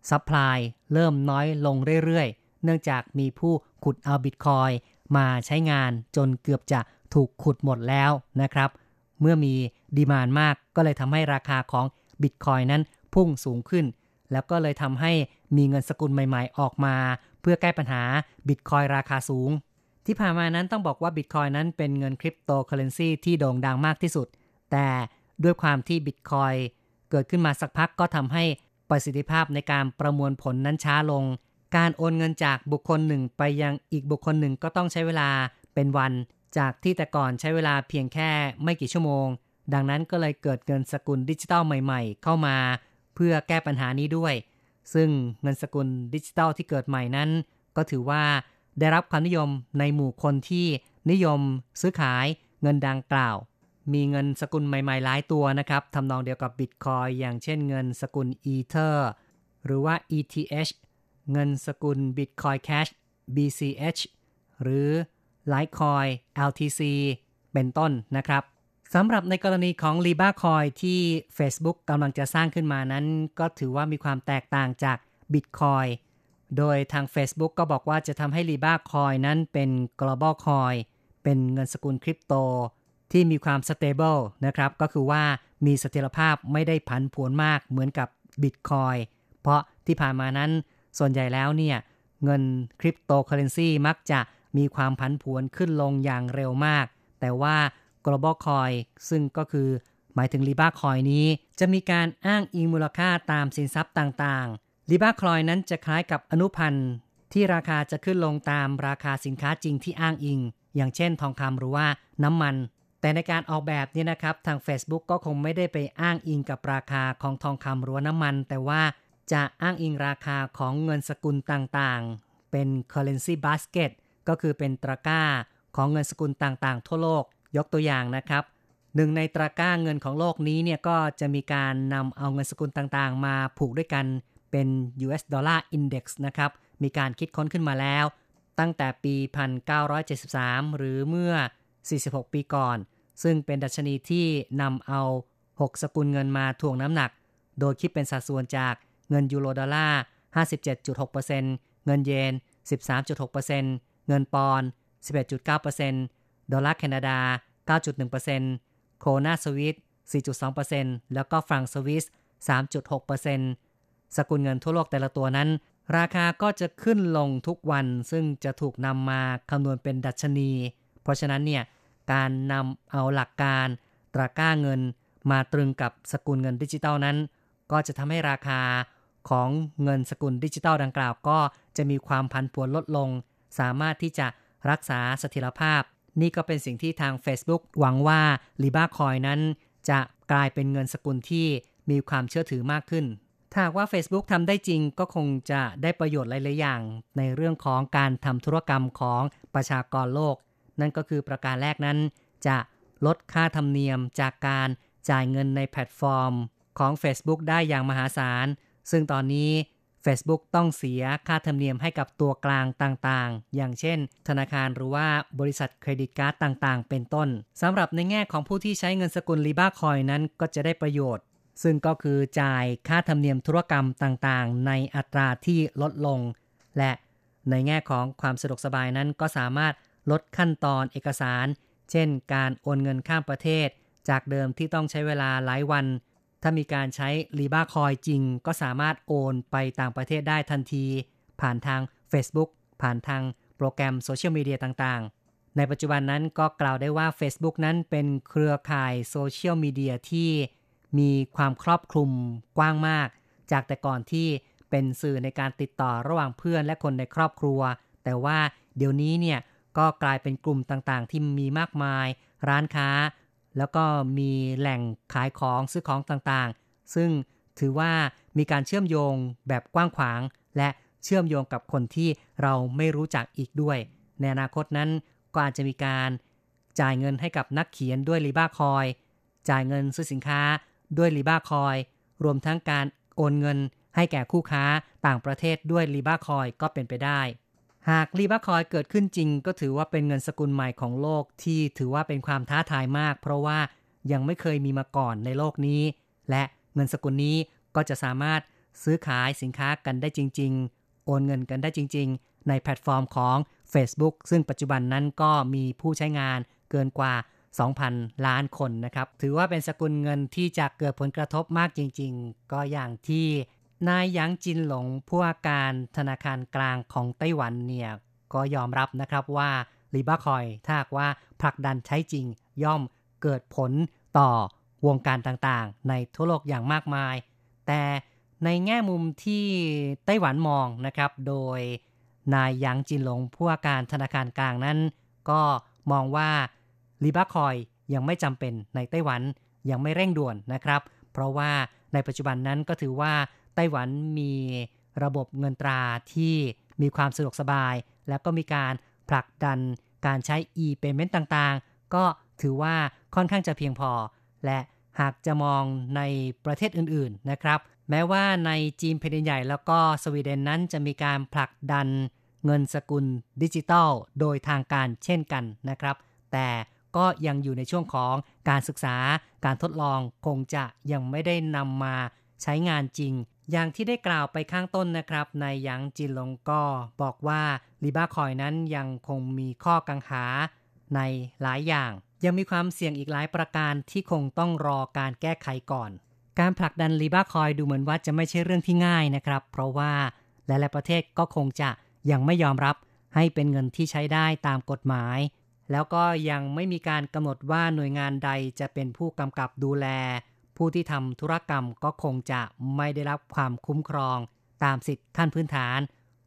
supply เริ่มน้อยลงเรื่อยๆ เนื่องจากมีผู้ขุดเอาบิตคอยมาใช้งานจนเกือบจะถูกขุดหมดแล้วนะครับ เมื่อมี demand มากก็เลยทำให้ราคาของบิตคอยนั้นพุ่งสูงขึ้น แล้วก็เลยทำให้มีเงินสกุลใหม่ ๆ ออกมา เพื่อแก้ปัญหาบิตคอยราคาสูง ที่ผ่านมานั้นต้องบอกว่าบิตคอยนั้นเป็นเงินคริปโตเคอเรนซีที่โด่งดังมากที่สุด แต่ด้วยความที่บิตคอยเกิดขึ้นมาสักพักก็ทำให้ประสิทธิภาพในการประมวลผลนั้นช้าลง การโอนเงินจากบุคคลหนึ่งไปยังอีกบุคคลหนึ่งก็ต้องใช้เวลาเป็นวัน จากที่แต่ก่อนใช้เวลาเพียงแค่ไม่กี่ชั่วโมง ดังนั้นก็เลยเกิดเงินสกุลดิจิทัลใหม่ ๆ เข้ามา เพื่อแก้ปัญหานี้ด้วย ซึ่งเงินสกุลดิจิทัลที่เกิดใหม่นั้น ก็ถือว่าได้รับความนิยมในหมู่คนที่นิยมซื้อขายเงินดังกล่าว มีเงินสกุลใหม่ๆหลายตัวนะครับทำนองเดียวกับบิตคอยอย่างเช่นเงินสกุล Ether หรือว่า ETH เงินสกุล Bitcoin Cash BCH หรือ Litecoin LTC เป็นต้นนะครับ สำหรับในกรณีของ Libra Coin ที่ Facebook กำลังจะสร้างขึ้นมานั้น ก็ถือว่ามีความแตกต่างจาก Bitcoin โดยทาง Facebook ก็บอกว่าจะทำให้ Libra Coin นั้นเป็น global coin เป็นเงินสกุลคริปโต ที่มีความ stable นะครับ ก็คือว่ามีเสถียรภาพไม่ได้ผันผวนมากเหมือนกับ Bitcoin เพราะที่ผ่านมานั้นส่วนใหญ่แล้วเนี่ยเงินคริปโตเคอเรนซีมักจะมีความผันผวนขึ้นลงอย่างเร็วมาก แต่ว่า global coin ซึ่งก็คือหมายถึง Libra Coin นี้จะมีการอ้างอิงมูลค่าตามสินทรัพย์ต่างๆ Libra Coin นั้นจะคล้ายกับอนุพันธ์ที่ราคาจะขึ้นลงตามราคาสินค้าจริงที่อ้างอิง อย่างเช่นทองคำหรือว่าน้ำมัน แต่ในการออกแบบนี่ยนะครับทาง Facebook ก็คงไม่ได้ไปอ้างอิงกับราคาของทองคำหรือน้ำมัน แต่ว่าจะอ้างอิงราคาของเงินสกุลต่างๆ เป็น currency basket ก็คือเป็นตะกร้าของเงินสกุลต่างๆ ทั่วโลก ยกตัวอย่างนะครับหนึ่งในตะกร้าเงินของโลกนี้เนี่ยก็จะมีการนำเอาเงินสกุลต่างๆ มาผูกด้วยกันเป็น US Dollar Index นะครับ มีการคิดค้นขึ้นมาแล้ว ตั้งแต่ปี 1973 หรือเมื่อ 46 ปีก่อน ซึ่งเป็นดัชนีที่นำเอา 6 สกุลเงินมาถ่วงน้ำหนัก โดยคิดเป็นสัดส่วนจากเงินยูโรดอลลาร์ 57.6%เงินเยน 13.6%เงินปอนด์11.9% ดอลลาร์แคนาดา 9.1%โคนาสวิส4.2%แล้วก็ฟรังก์สวิส3.6%สกุลเงินทั่วโลกแต่ละตัวนั้น ราคาก็จะขึ้นลงทุกวัน ซึ่งจะถูกนำมาคำนวณเป็นดัชนี เพราะฉะนั้นเนี่ย การนำเอาหลักการตะกร้าเงินมาตรึงกับสกุลเงินดิจิตอลนั้น ก็จะทำให้ราคาของเงินสกุลดิจิตอลดังกล่าว ก็จะมีความผันผวนลดลง สามารถที่จะรักษาเสถียรภาพ นี่ก็เป็นสิ่งที่ทาง Facebook หวังว่า l i b r a Coin นั้น จะกลายเป็นเงินสกุลที่มีความเชื่อถือมากขึ้น ถ้าหากว่า Facebook ทำได้จริงก็คงจะได้ประโยชน์หลาย ๆ อย่าง ในเรื่องของการทำธุรกรรมของประชากรโลก นั่นก็คือประการแรกนั้น จะลดค่าธรรมเนียมจากการจ่ายเงินในแพลตฟอร์มของ Facebook ได้อย่างมหาศาล ซึ่งตอนนี้ Facebook ต้องเสียค่าธรรมเนียมให้กับตัวกลางต่างๆ อย่างเช่น ธนาคารหรือว่าบริษัทเครดิตการ์ดต่างๆ เป็นต้นสำหรับในแง่ของผู้ที่ใช้เงินสกุลลีบาคอยนั้นก็จะได้ประโยชน์ ซึ่งก็คือจ่ายค่าธรรมเนียมธุรกรรมต่างๆ ในอัตราที่ลดลง และในแง่ของความสะดวกสบายนั้นก็สามารถลดขั้นตอนเอกสาร เช่น การโอนเงินข้ามประเทศ จากเดิมที่ต้องใช้เวลาหลายวัน ถ้ามีการใช้ลีบาคอยจริง ก็สามารถโอนไปต่างประเทศได้ทันที ผ่านทาง Facebook ผ่านทางโปรแกรมโซเชียลมีเดียต่างๆ ในปัจจุบันนั้นก็กล่าวได้ว่า Facebook นั้นเป็นเครือข่ายโซเชียลมีเดียที่มีความครอบคลุมกว้างมาก จากแต่ก่อนที่เป็นสื่อในการติดต่อระหว่างเพื่อนและคนในครอบครัว แต่ว่าเดี๋ยวนี้เนี่ยก็กลายเป็นกลุ่มต่างๆ ที่มีมากมาย ร้านค้า แล้วก็มีแหล่งขายของซื้อของต่างๆ ซึ่งถือว่ามีการเชื่อมโยงแบบกว้างขวาง และเชื่อมโยงกับคนที่เราไม่รู้จักอีกด้วย ในอนาคตนั้นก็อาจจะมีการจ่ายเงินให้กับนักเขียนด้วยลีบ้าคอย จ่ายเงินซื้อสินค้าด้วยลีบ้าคอย รวมทั้งการโอนเงินให้แก่คู่ค้าต่างประเทศด้วยลีบ้าคอยก็เป็นไปได้ หากลีบ้าคอยเกิดขึ้นจริง ก็ถือว่าเป็นเงินสกุลใหม่ของโลกที่ถือว่าเป็นความท้าทายมาก เพราะว่ายังไม่เคยมีมาก่อนในโลกนี้ และเงินสกุลนี้ก็จะสามารถซื้อขายสินค้ากันได้จริง ๆ โอนเงินกันได้จริง ๆ ในแพลตฟอร์มของ Facebook ซึ่งปัจจุบันนั้นก็มีผู้ใช้งานเกินกว่า 2,000 ล้านคนนะครับ ถือว่าเป็นสกุลเงินที่จะเกิดผลกระทบมากจริง ๆ ก็อย่างที่ นายหยางจินหลงผู้ว่าการธนาคารกลางของไต้หวันเนี่ยก็ยอมรับนะครับว่าลีบาคอยถ้าว่าผลักดันใช้จริงย่อมเกิดผลต่อวงการต่างๆ ในทั่วโลกอย่างมากมาย แต่ในแง่มุมที่ไต้หวันมองนะครับ โดยนายหยางจินหลงผู้ว่าการธนาคารกลางนั้น ก็มองว่าลีบาคอยยังไม่จำเป็นในไต้หวันยังไม่เร่งด่วนนะครับ เพราะว่าในปัจจุบันนั้นก็ถือว่า ไต้หวันมีระบบเงินตราที่มีความสะดวกสบาย แล้วก็มีการผลักดันการใช้ e-payment ต่างๆ ก็ถือว่าค่อนข้างจะเพียงพอ และหากจะมองในประเทศอื่นๆนะครับ แม้ว่าในจีนแผ่นดินใหญ่แล้วก็สวีเดนนั้นจะมีการผลักดันเงินสกุลดิจิตอลโดยทางการเช่นกันนะครับ แต่ก็ยังอยู่ในช่วงของการศึกษาการทดลองคงจะยังไม่ได้นำมาใช้งานจริง อย่างที่ได้กล่าวไปข้างต้นนะครับนหยางจินลงก็บอกว่าลีบาคอยนั้นยังคงมีข้อกังขาในหลายอย่าง ยังมีความเสี่ยงอีกหลายประการที่คงต้องรอการแก้ไขก่อน การผลักดันลีบาคอยดูเหมือนว่าจะไม่ใช่เรื่องที่ง่ายนะครับ เพราะว่าหลายๆประเทศก็คงจะยังไม่ยอมรับให้เป็นเงินที่ใช้ได้ตามกฎหมาย แล้วก็ยังไม่มีการกำหนดว่าหน่วยงานใดจะเป็นผู้กำกับดูแล ผู้ที่ทำธุรกรรมก็คงจะไม่ได้รับความคุ้มครอง ตามสิทธิขั้นพื้นฐาน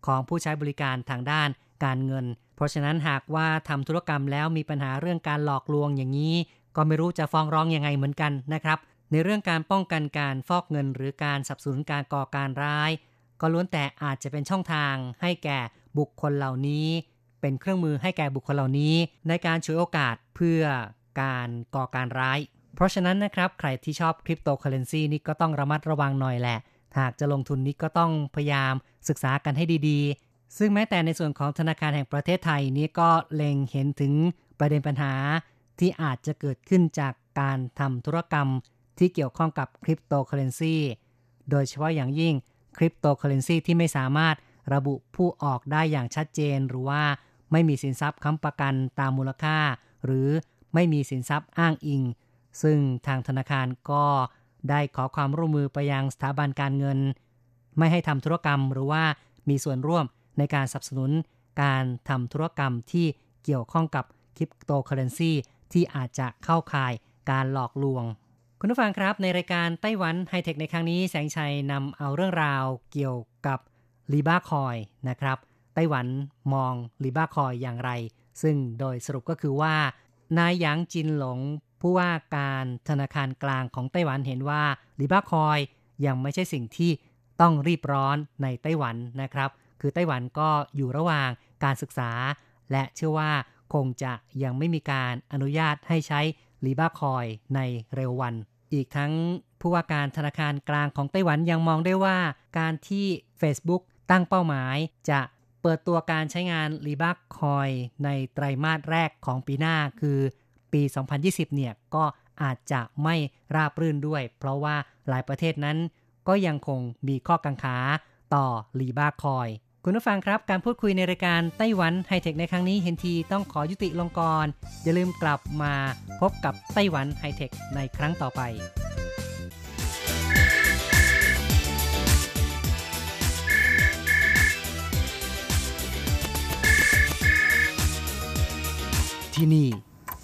ของผู้ใช้บริการทางด้านการเงิน เพราะฉะนั้นหากว่าทำธุรกรรมแล้วมีปัญหาเรื่องการหลอกลวงอย่างนี้ ก็ไม่รู้จะฟ้องร้องยังไงเหมือนกันนะครับ ในเรื่องการป้องกันการฟอกเงิน หรือการสับสนการก่อการร้าย ก็ล้วนแต่อาจจะเป็นช่องทาง ให้แก่บุคคลเหล่านี้ เป็นเครื่องมือให้แก่บุคคลเหล่านี้ ในการฉวยโอกาสเพื่อการก่อการร้าย เพราะฉะนั้นนะครับใครที่ชอบคริปโตเคอเรนซีนี่ก็ต้องระมัดระวังหน่อยแหละ หากจะลงทุนนี้ก็ต้องพยายามศึกษากันให้ดีๆ ซึ่งแม้แต่ในส่วนของธนาคารแห่งประเทศไทยนี้ก็เล็งเห็นถึงประเด็นปัญหาที่อาจจะเกิดขึ้นจากการทำธุรกรรมที่เกี่ยวข้องกับคริปโตเคอเรนซีโดยเฉพาะอย่างยิ่งคริปโตเคอเรนซีที่ไม่สามารถระบุผู้ออกได้อย่างชัดเจน หรือว่าไม่มีสินทรัพย์ค้ำประกันตามมูลค่า หรือไม่มีสินทรัพย์อ้างอิง ซึ่งทางธนาคารก็ได้ขอความร่วมมือไปยังสถาบันการเงิน ไม่ให้ทำธุรกรรมหรือว่ามีส่วนร่วมในการสนับสนุนการทำธุรกรรมที่เกี่ยวข้องกับคริปโตเคอเรนซีที่อาจจะเข้าข่ายการหลอกลวง คุณผู้ฟังครับในรายการไต้หวันไฮเทคในครั้งนี้แสงชัยนำเอาเรื่องราวเกี่ยวกับลีบาคอยนะครับไต้หวันมองลีบาคอยอย่างไร ซึ่งโดยสรุปก็คือว่า นายหยางจินหลง ผู้ว่าการธนาคารกลางของไต้หวันเห็นว่าลีบาคอยยังไม่ใช่สิ่งที่ต้องรีบร้อนในไต้หวันนะครับ คือไต้หวันก็อยู่ระหว่างการศึกษา และเชื่อว่าคงจะยังไม่มีการอนุญาตให้ใช้ลีบาคอยในเร็ววัน อีกทั้งผู้ว่าการธนาคารกลางของไต้หวันยังมองได้ว่าการที่ Facebook ตั้งเป้าหมายจะเปิดตัวการใช้งานรีบักคอยในไตรมาสแรกของปีหน้าคือ 2020 เนี่ยก็อาจจะไม่ราบรื่นด้วย เพราะว่าหลายประเทศนั้นก็ยังคงมีข้อกังขาต่อ Libra coin คุณผู้ฟังครับ การพูดคุยในรายการไต้หวันไฮเทคในครั้งนี้เห็นทีต้องขอยุติลงก่อน อย่าลืมกลับมาพบกับไต้หวันไฮเทคในครั้งต่อไปที่นี่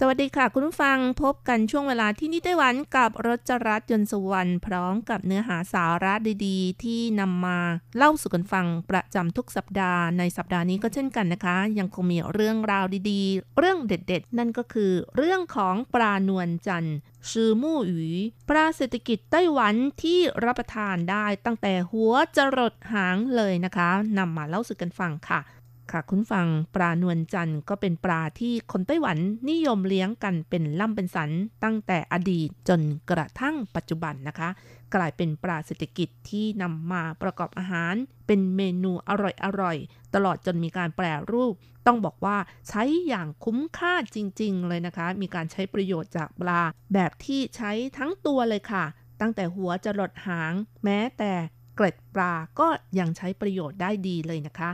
สวัสดีค่ะ คุณผู้ฟังพบกันช่วงเวลาที่นี่ไต้หวันกับรจรัสยนสุวรรณพร้อมกับเนื้อหาสาระดีๆ ที่นำมาเล่าสู่กันฟังประจำทุกสัปดาห์ในสัปดาห์นี้ก็เช่นกันนะคะ ยังคงมีเรื่องราวดีๆ เรื่องเด็ดๆ นั่นก็คือเรื่องของปลานวลจันทร์ชือมู่หยีปลาเศรษฐกิจไต้หวันที่รับประทานได้ตั้งแต่หัวจรดหางเลยนะคะนำมาเล่าสู่กันฟังค่ะ ค่ะคุณฟังปลานวลจันทร์ก็เป็นปลาที่คนไต้หวันนิยมเลี้ยงกันเป็นล่ำเป็นสัน ตั้งแต่อดีตจนกระทั่งปัจจุบันนะคะ กลายเป็นปลาเศรษฐกิจที่นำมาประกอบอาหาร เป็นเมนูอร่อยๆตลอดจนมีการแปรรูป ต้องบอกว่าใช้อย่างคุ้มค่าจริง ๆ เลยนะคะ มีการใช้ประโยชน์จากปลา แบบที่ใช้ทั้งตัวเลยค่ะ ตั้งแต่หัวจะหลดหาง แม้แต่เกล็ดปลาก็ยังใช้ประโยชน์ได้ดีเลยนะคะ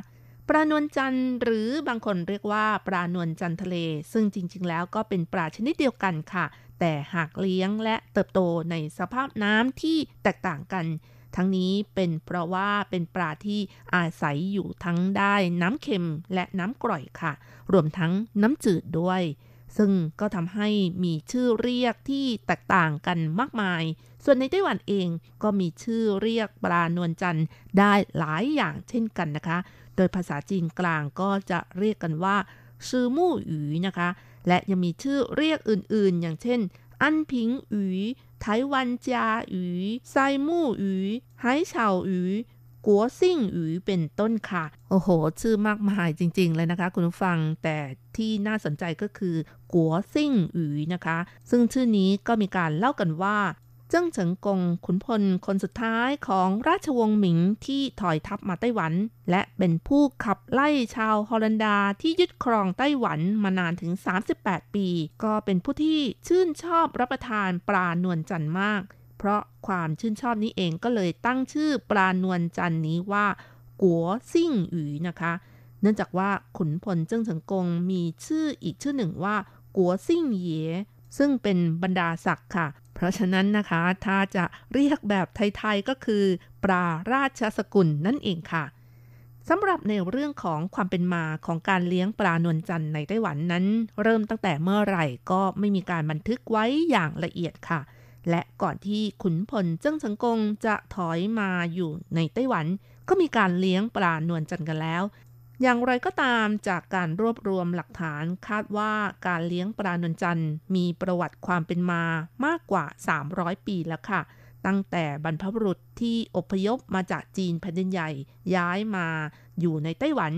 ปลานวลจันทร์หรือบางคนเรียกว่าปลานวลจันทร์ทะเล ซึ่งจริง ๆ แล้วก็เป็นปลาชนิดเดียวกันค่ะ แต่หากเลี้ยงและเติบโตในสภาพน้ำที่แตกต่างกัน ทั้งนี้เป็นเพราะว่าเป็นปลาที่อาศัยอยู่ทั้งได้น้ำเค็มและน้ำกร่อยค่ะ รวมทั้งน้ำจืดด้วย ซึ่งก็ทำให้มีชื่อเรียกที่แตกต่างกันมากมาย ส่วนในไต้หวันเองก็มีชื่อเรียกปลานวลจันทร์ได้หลายอย่างเช่นกันนะคะ โดยภาษาจีนกลางก็จะเรียกกันว่าชื่อมู่หยูนะคะ และยังมีชื่อเรียกอื่นๆ อย่างเช่น อันพิงหยูไต้หวันจาหยูไซมู่หยูไหเฉาหยูกัวซิ่งหยูเป็นต้นค่ะ โอ้โห ชื่อมากมายจริง ๆ เลยนะคะ คุณผู้ฟังแต่ที่น่าสนใจก็คือกัวซิ่งหยูนะคะ ซึ่งชื่อนี้ก็มีการเล่ากันว่า เจิ้งเฉิงกงขุนพลคนสุดท้ายของราชวงศ์หมิงที่ถอยทัพมาไต้หวัน และเป็นผู้ขับไล่ชาวฮอลันดาที่ยึดครองไต้หวันมานานถึง 38 ปี ก็เป็นผู้ที่ชื่นชอบรับประทานปลานวลจันทร์มาก เพราะความชื่นชอบนี้เองก็เลยตั้งชื่อปลานวลจันทร์นี้ว่ากัวซิ่งหยีนะคะเนื่องจากว่าขุนพลเจิ้งเฉิงกงมีชื่ออีกชื่อหนึ่งว่ากัวซิ่งเหย ซึ่งเป็นบรรดาศักดิ์ค่ะ เพราะฉะนั้นนะคะ ถ้าจะเรียกแบบไทยๆก็คือปลาราชสกุลนั่นเองค่ะสำหรับในเรื่องของความเป็นมาของการเลี้ยงปลานวลจันทร์ในไต้หวันนั้น เริ่มตั้งแต่เมื่อไหร่ก็ไม่มีการบันทึกไว้อย่างละเอียดค่ะ และก่อนที่ขุนพลเจิ้งเฉิงกงจะถอยมาอยู่ในไต้หวัน ก็มีการเลี้ยงปลานวลจันทร์กันแล้ว อย่างไรก็ตามจากการรวบรวมหลักฐานคาดว่าการเลี้ยงปลานนจันทร์มีประวัติความเป็นมามากกว่า 300 ปีแล้วค่ะ ตั้งแต่บรรพบุรุษที่อพยพมาจากจีนแผ่นดินใหญ่ย้ายมาอยู่ในไต้หวัน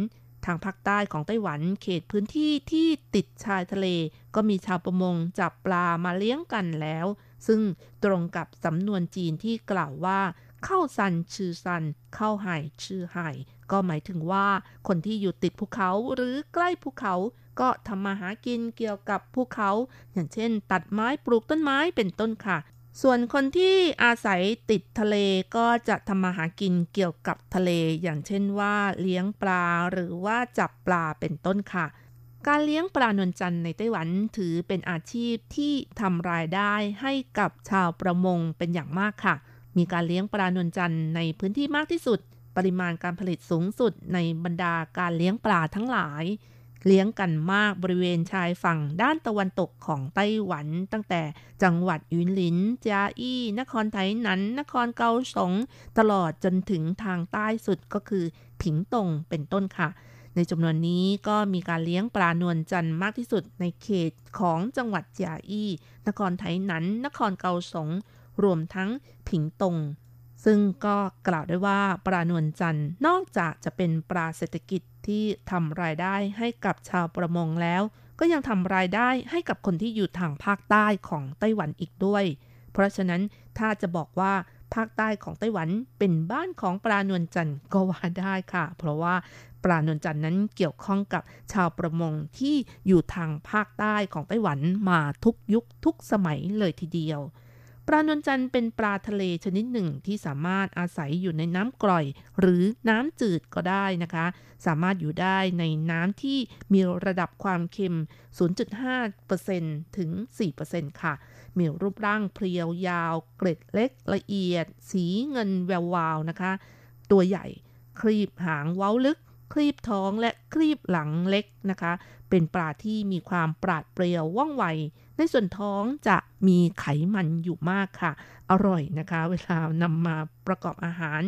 ทางภาคใต้ของไต้หวันเขตพื้นที่ที่ติดชายทะเล ก็มีชาวประมงจับปลามาเลี้ยงกันแล้ว ซึ่งตรงกับสำนวนจีนที่กล่าวว่า เข้าซันชื่อซัน เข้าไห่ชื่อไห่ก็หมายถึงว่าคนที่อยู่ติดภูเขาหรือใกล้ภูเขา ก็ทำมาหากินเกี่ยวกับภูเขา อย่างเช่น ตัดไม้ปลูกต้นไม้เป็นต้นค่ะ ส่วนคนที่อาศัยติดทะเลก็จะทำมาหากินเกี่ยวกับทะเล อย่างเช่นว่าเลี้ยงปลาหรือว่าจับปลาเป็นต้นค่ะการเลี้ยงปลานวลจันทร์ในไต้หวันถือเป็นอาชีพที่ทำรายได้ให้กับชาวประมงเป็นอย่างมากค่ะ มีการเลี้ยงปลานวลจันทร์ในพื้นที่มากที่สุด ปริมาณการผลิตสูงสุดในบรรดาการเลี้ยงปลาทั้งหลาย เลี้ยงกันมากบริเวณชายฝั่งด้านตะวันตกของไต้หวัน ตั้งแต่จังหวัดยุนหลิน จาอี้ นครไทหนัน นครเกาสง ตลอดจนถึงทางใต้สุดก็คือผิงตงเป็นต้นค่ะในจำนวนนี้ก็มีการเลี้ยงปลานวลจันทร์มากที่สุดในเขตของจังหวัดจาอี้ นครไทหนัน นครเกาสง รวมทั้งผิงตง ซึ่งก็กล่าวได้ว่าปลานวลจันทร์นอกจากจะเป็นปลาเศรษฐกิจที่ทำรายได้ให้กับชาวประมงแล้ว ก็ยังทำรายได้ให้กับคนที่อยู่ทางภาคใต้ของไต้หวันอีกด้วย เพราะฉะนั้นถ้าจะบอกว่าภาคใต้ของไต้หวันเป็นบ้านของปลานวลจันทร์ก็ว่าได้ค่ะ เพราะว่าปลานวลจันทร์นั้นเกี่ยวข้องกับชาวประมงที่อยู่ทางภาคใต้ของไต้หวันมาทุกยุคทุกสมัยเลยทีเดียว ปลานวลจันทร์เป็นปลาทะเลชนิดหนึ่งที่สามารถอาศัยอยู่ในน้ำกร่อย หรือน้ำจืดก็ได้นะคะ สามารถอยู่ได้ในน้ำที่มีระดับความเค็ม 0.5%ถึง 4%ค่ะ มีรูปร่างเพรียวยาว เกล็ดเล็กละเอียด สีเงินแวววาวนะคะ ตัวใหญ่ ครีบหางเว้าลึก ครีบท้องและครีบหลังเล็กนะคะ เป็นปลาที่มีความปราดเปรียวว่องไว ในส่วนท้องจะมีไขมันอยู่มากค่ะ อร่อยนะคะ เวลานำมาประกอบอาหาร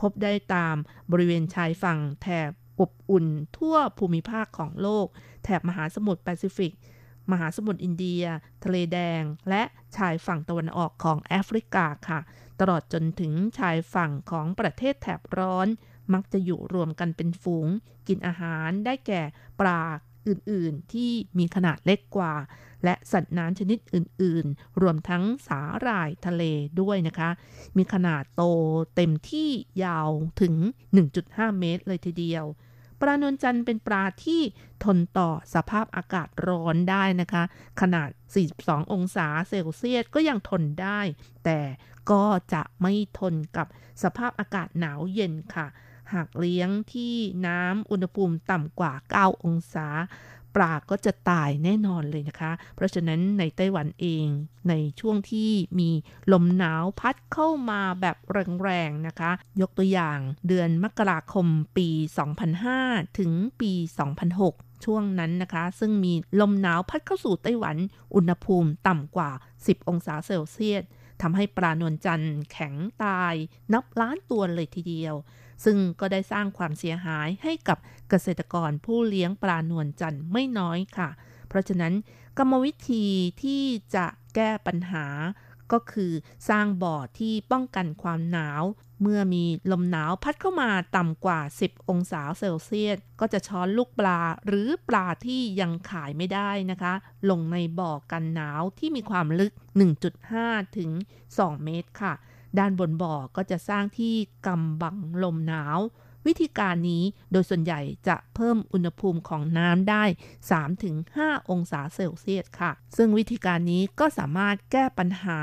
พบได้ตามบริเวณชายฝั่งแถบอบอุ่นทั่วภูมิภาคของโลก แถบมหาสมุทรแปซิฟิก มหาสมุทรอินเดีย ทะเลแดง และชายฝั่งตะวันออกของแอฟริกาค่ะ ตลอดจนถึงชายฝั่งของประเทศแถบร้อน มักจะอยู่รวมกันเป็นฝูง กินอาหารได้แก่ปลา อื่นๆ ที่มีขนาดเล็กกว่า และสัตว์น้ำชนิดอื่นๆ รวมทั้งสาหร่ายทะเลด้วยนะคะ มีขนาดโตเต็มที่ยาวถึง 1.5 เมตรเลยทีเดียว ปลานวลจันทร์เป็นปลาที่ทนต่อสภาพอากาศร้อนได้นะคะ ขนาด 42 องศาเซลเซียสก็ยังทนได้ แต่ก็จะไม่ทนกับสภาพอากาศหนาวเย็นค่ะ หากเลี้ยงที่น้ำอุณหภูมิต่ำกว่า 9 องศา ปลาก็จะตายแน่นอนเลยนะคะ เพราะฉะนั้นในไต้หวันเองในช่วงที่มีลมหนาวพัดเข้ามาแบบแรงๆนะคะ ยกตัวอย่างเดือนมกราคมปี 2005 ถึงปี 2006ช่วงนั้นนะคะ ซึ่งมีลมหนาวพัดเข้าสู่ไต้หวัน อุณหภูมิต่ำกว่า 10 องศาเซลเซียสทำให้ปลานวลจันทร์แข็งตาย นับล้านตัวเลยทีเดียว ซึ่งก็ได้สร้างความเสียหายให้กับเกษตรกรผู้เลี้ยงปลานวลจันทร์ไม่น้อยค่ะ เพราะฉะนั้นกรรมวิธีที่จะแก้ปัญหาก็คือสร้างบ่อที่ป้องกันความหนาว เมื่อมีลมหนาวพัดเข้ามาต่ำกว่า 10 องศาเซลเซียส ก็จะช้อนลูกปลาหรือปลาที่ยังขายไม่ได้นะคะ ลงในบ่อกันหนาวที่มีความลึก 1.5 ถึง 2 เมตรค่ะ ด้านบนบ่อก็จะสร้างที่กำบังลมหนาว วิธีการนี้โดยส่วนใหญ่จะเพิ่มอุณหภูมิของน้ำได้ 3-5 องศาเซลเซียสค่ะ ซึ่งวิธีการนี้ก็สามารถแก้ปัญหา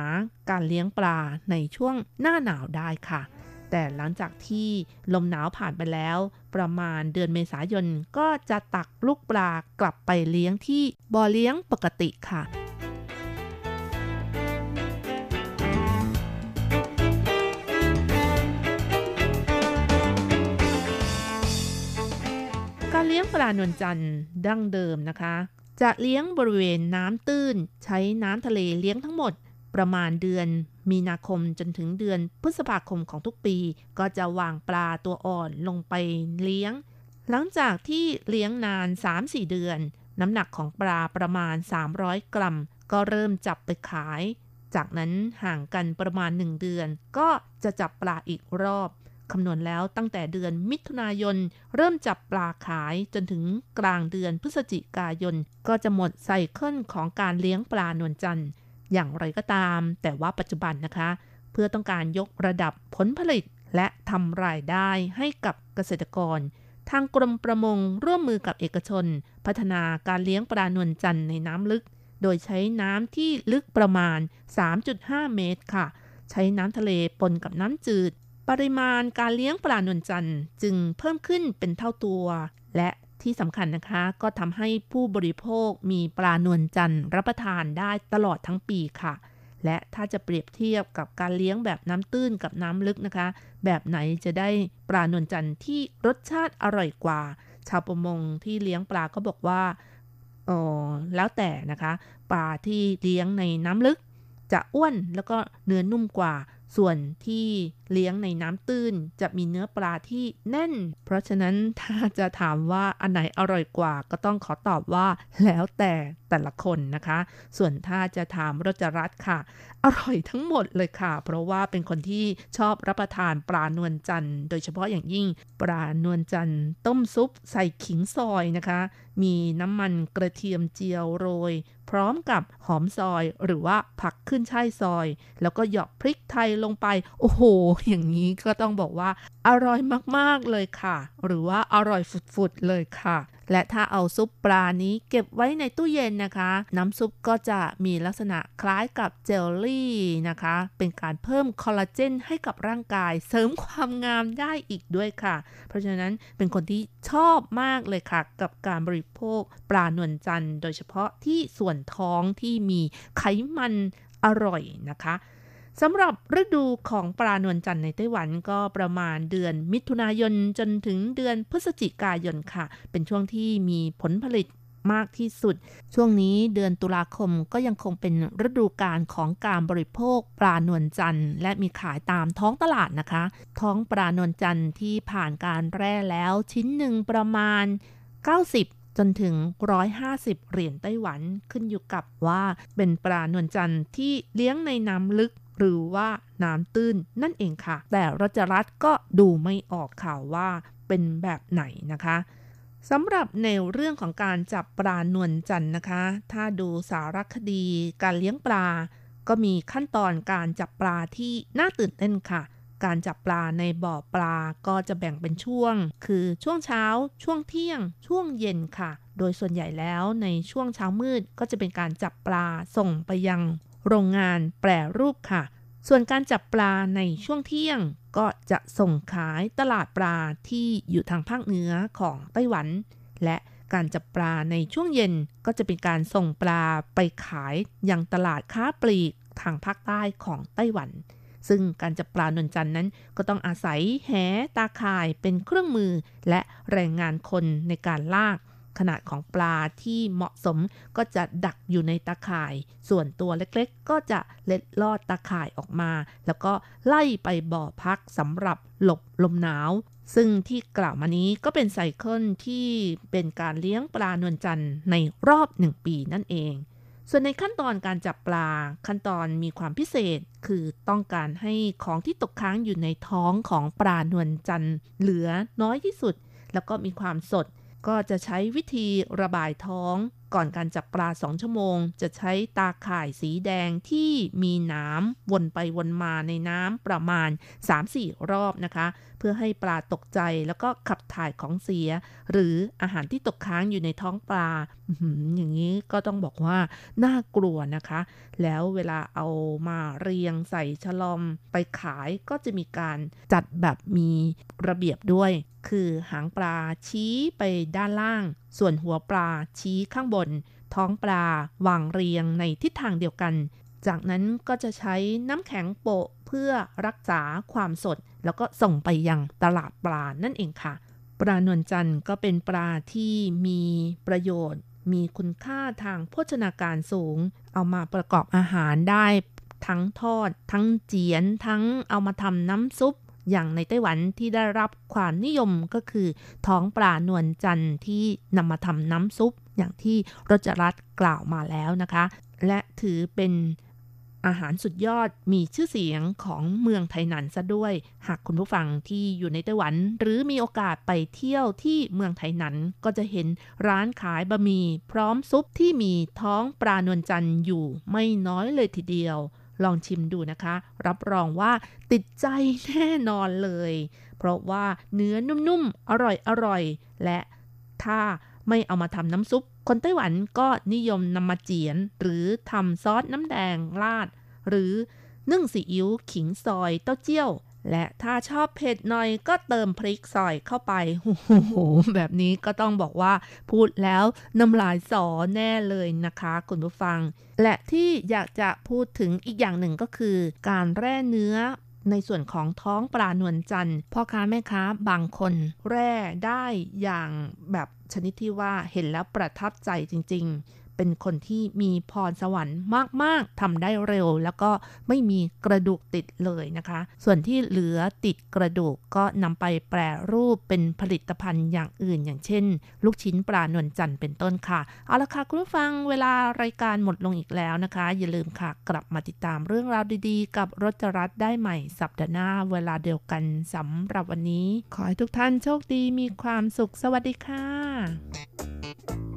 การเลี้ยงปลาในช่วงหน้าหนาวได้ค่ะแต่หลังจากที่ลมหนาวผ่านไปแล้ว ประมาณเดือนเมษายนก็จะตักลูกปลากลับไปเลี้ยงที่บ่อเลี้ยงปกติค่ะ ลี้ยงปลานวลจันทร์ดั้งเดิมนะคะ จะเลี้ยงบริเวณน้ำตื้น ใช้น้ำทะเลเลี้ยงทั้งหมด ประมาณเดือน มีนาคมจนถึงเดือนพฤษภาคมของทุกปี ก็จะวางปลาตัวอ่อนลงไปเลี้ยง หลังจากที่เลี้ยงนาน 3-4 เดือน น้ำหนักของปลาประมาณ 300 กรัม ก็เริ่มจับไปขาย จากนั้นห่างกันประมาณ 1 เดือน ก็จะจับปลาอีกรอบ คำนวณแล้วตั้งแต่เดือนมิถุนายน เริ่มจับปลาขายจนถึงกลางเดือนพฤศจิกายน ก็จะหมดไซเคิลของการเลี้ยงปลานวลจันทร์ อย่างไรก็ตาม แต่ว่าปัจจุบันนะคะ เพื่อต้องการยกระดับผลผลิตและทำรายได้ให้กับเกษตรกร ทางกรมประมงร่วมมือกับเอกชน พัฒนาการเลี้ยงปลานวลจันทร์ในน้ำลึก โดยใช้น้ำที่ลึกประมาณ 3.5 เมตรค่ะ ใช้น้ำทะเลปนกับน้ำจืด ปริมาณการเลี้ยงปลานวลจันทร์จึงเพิ่มขึ้นเป็นเท่าตัว และที่สำคัญนะคะก็ทำให้ผู้บริโภคมีปลานวลจันทร์รับประทานได้ตลอดทั้งปีค่ะ และถ้าจะเปรียบเทียบกับการเลี้ยงแบบน้ำตื้นกับน้ำลึกนะคะ แบบไหนจะได้ปลานวลจันทร์ที่รสชาติอร่อยกว่า ชาวประมงที่เลี้ยงปลาก็บอกว่าอ๋อแล้วแต่นะคะ ปลาที่เลี้ยงในน้ำลึก จะอ้วนแล้วก็เนื้อนุ่มกว่า ส่วนที่ เลี้ยงในน้ำตื้นจะมีเนื้อปลาที่แน่น เพราะฉะนั้นถ้าจะถามว่าอันไหนอร่อยกว่าก็ต้องขอตอบว่าแล้วแต่แต่ละคนนะคะ ส่วนถ้าจะถามรจรัตค่ะ อร่อยทั้งหมดเลยค่ะ เพราะว่าเป็นคนที่ชอบรับประทานปลานวลจันทร์โดยเฉพาะอย่างยิ่ง ปลานวลจันทร์ต้มซุปใส่ขิงซอยนะคะ มีน้ำมันกระเทียมเจียวโรย พร้อมกับหอมซอยหรือว่าผักขึ้นช่ายซอย แล้วก็หยอกพริกไทยลงไป โอ้โหอย่างนี้ก็ต้องบอกว่า อร่อยมากๆเลยค่ะ หรือว่าอร่อยฝุดๆเลยค่ะ และถ้าเอาซุปปลานี้เก็บไว้ในตู้เย็นนะคะ น้ำซุปก็จะมีลักษณะคล้ายกับเจลลี่นะคะ เป็นการเพิ่มคอลลาเจนให้กับร่างกาย เสริมความงามได้อีกด้วยค่ะ เพราะฉะนั้นเป็นคนที่ชอบมากเลยค่ะ กับการบริโภคปลานวลจันทร์โดยเฉพาะที่ส่วนท้องที่มีไขมันอร่อยนะคะ สำหรับฤดูของปลานวลจันทร์ในไต้หวันก็ประมาณเดือนมิถุนายนจนถึงเดือนพฤศจิกายนค่ะ เป็นช่วงที่มีผลผลิตมากที่สุด ช่วงนี้เดือนตุลาคมก็ยังคงเป็นฤดูกาลของการบริโภคปลานวลจันทร์และมีขายตามท้องตลาดนะคะ ท้องปลานวลจันทร์ที่ผ่านการแร่แล้วชิ้นหนึ่งประมาณ 90จนถึง 150 เหรียญไต้หวันขึ้นอยู่กับว่าเป็นปลานวลจันทร์ที่เลี้ยงในน้ำลึก หรือว่าน้ำตื้นนั่นเองค่ะ แต่รัชรัตก็ดูไม่ออกข่าวว่าเป็นแบบไหนนะคะสำหรับในเรื่องของการจับปลานวลจันทร์นะคะ ถ้าดูสารคดีการเลี้ยงปลา ก็มีขั้นตอนการจับปลาที่น่าตื่นเต้นค่ะ การจับปลาในบ่อปลาก็จะแบ่งเป็นช่วง คือช่วงเช้า ช่วงเที่ยง ช่วงเย็นค่ะ โดยส่วนใหญ่แล้วในช่วงเช้ามืดก็จะเป็นการจับปลาส่งไปยัง โรงงานแปรรูปค่ะ ส่วนการจับปลาในช่วงเที่ยงก็จะส่งขายตลาดปลาที่อยู่ทางภาคเหนือของไต้หวัน และการจับปลาในช่วงเย็นก็จะเป็นการส่งปลาไปขายยังตลาดค้าปลีกทางภาคใต้ของไต้หวัน ซึ่งการจับปลานนจันนั้นก็ต้องอาศัยแหตาข่ายเป็นเครื่องมือและแรงงานคนในการลาก ขนาดของปลาที่เหมาะสมก็จะดักอยู่ในตาข่าย ส่วนตัวเล็กๆ ก็จะเล็ดลอดตาข่ายออกมา แล้วก็ไล่ไปบ่อพักสำหรับหลบลมหนาว ซึ่งที่กล่าวมานี้ก็เป็นไซเคิลที่เป็นการเลี้ยงปลานวลจันทร์ในรอบหนึ่งปีนั่นเองส่วนในขั้นตอนการจับปลาขั้นตอนมีความพิเศษคือต้องการให้ของที่ตกค้างอยู่ในท้องของปลานวลจันทร์เหลือน้อยที่สุด แล้วก็มีความสด ก็จะใช้วิธีระบายท้อง ก่อนการจับปลาสองชั่วโมง จะใช้ตาข่ายสีแดงที่มีน้ำวนไปวนมาในน้ำประมาณ 3-4 รอบนะคะ เพื่อให้ปลาตกใจแล้วก็ขับถ่ายของเสีย หรืออาหารที่ตกค้างอยู่ในท้องปลาอย่างนี้ก็ต้องบอกว่าน่ากลัวนะคะ แล้วเวลาเอามาเรียงใส่ฉลอมไปขายก็จะมีการจัดแบบมีระเบียบด้วย คือหางปลาชี้ไปด้านล่าง ส่วนหัวปลาชี้ข้างบน ท้องปลาวางเรียงในทิศทางเดียวกัน จากนั้นก็จะใช้น้ำแข็งโปะเพื่อรักษาความสด แล้วก็ส่งไปยังตลาดปลานั่นเองค่ะ ปลานวลจันทร์ก็เป็นปลาที่มีประโยชน์ มีคุณค่าทางโภชนาการสูง เอามาประกอบอาหารได้ทั้งทอด ทั้งเจียน ทั้งเอามาทำน้ำซุป อย่างในไต้หวันที่ได้รับความนิยมก็คือท้องปลานวลจันทร์ที่นำมาทำน้ำซุปอย่างที่รจรัตกล่าวมาแล้วนะคะ และถือเป็นอาหารสุดยอดมีชื่อเสียงของเมืองไทหนันซะด้วย หากคุณผู้ฟังที่อยู่ในไต้หวัน หรือมีโอกาสไปเที่ยวที่เมืองไทหนันก็จะเห็นร้านขายบะหมี่พร้อมซุปที่มีท้องปลานวลจันทร์อยู่ไม่น้อยเลยทีเดียว ลองชิมดูนะคะ รับรองว่าติดใจแน่นอนเลย เพราะว่าเนื้อนุ่มๆ อร่อยๆและถ้าไม่เอามาทำน้ำซุป คนไต้หวันก็นิยมนำมาเจียน หรือทำซอสน้ำแดงราด หรือนึ่งซีอิ๊วขิงซอยเต้าเจี้ยว และถ้าชอบเผ็ดหน่อยก็เติมพริกซอยเข้าไปโอ้โหแบบนี้ก็ต้องบอกว่าพูดแล้วน้ำลายสอแน่เลยนะคะคุณผู้ฟัง และที่อยากจะพูดถึงอีกอย่างหนึ่งก็คือ การแร่เนื้อในส่วนของท้องปลานวลจันทร์พ่อค้าแม่ค้าบางคน แร่ได้อย่างแบบชนิดที่ว่าเห็นแล้วประทับใจจริง ๆ เป็นคนที่มีพรสวรรค์มาก ๆทำได้เร็ว แล้วก็ไม่มีกระดูกติดเลยนะคะ ส่วนที่เหลือติดกระดูกก็นำไปแปรรูปเป็นผลิตภัณฑ์อย่างอื่น อย่างเช่น ลูกชิ้นปลานวลจันทร์เป็นต้นค่ะ เอาละค่ะคุณผู้ฟังเวลารายการหมดลงอีกแล้วนะคะ อย่าลืมค่ะ กลับมาติดตามเรื่องราวดีๆ กับรจรัสได้ใหม่สัปดาห์หน้าเวลาเดียวกันสำหรับวันนี้ ขอให้ทุกท่านโชคดีมีความสุขสวัสดีค่ะ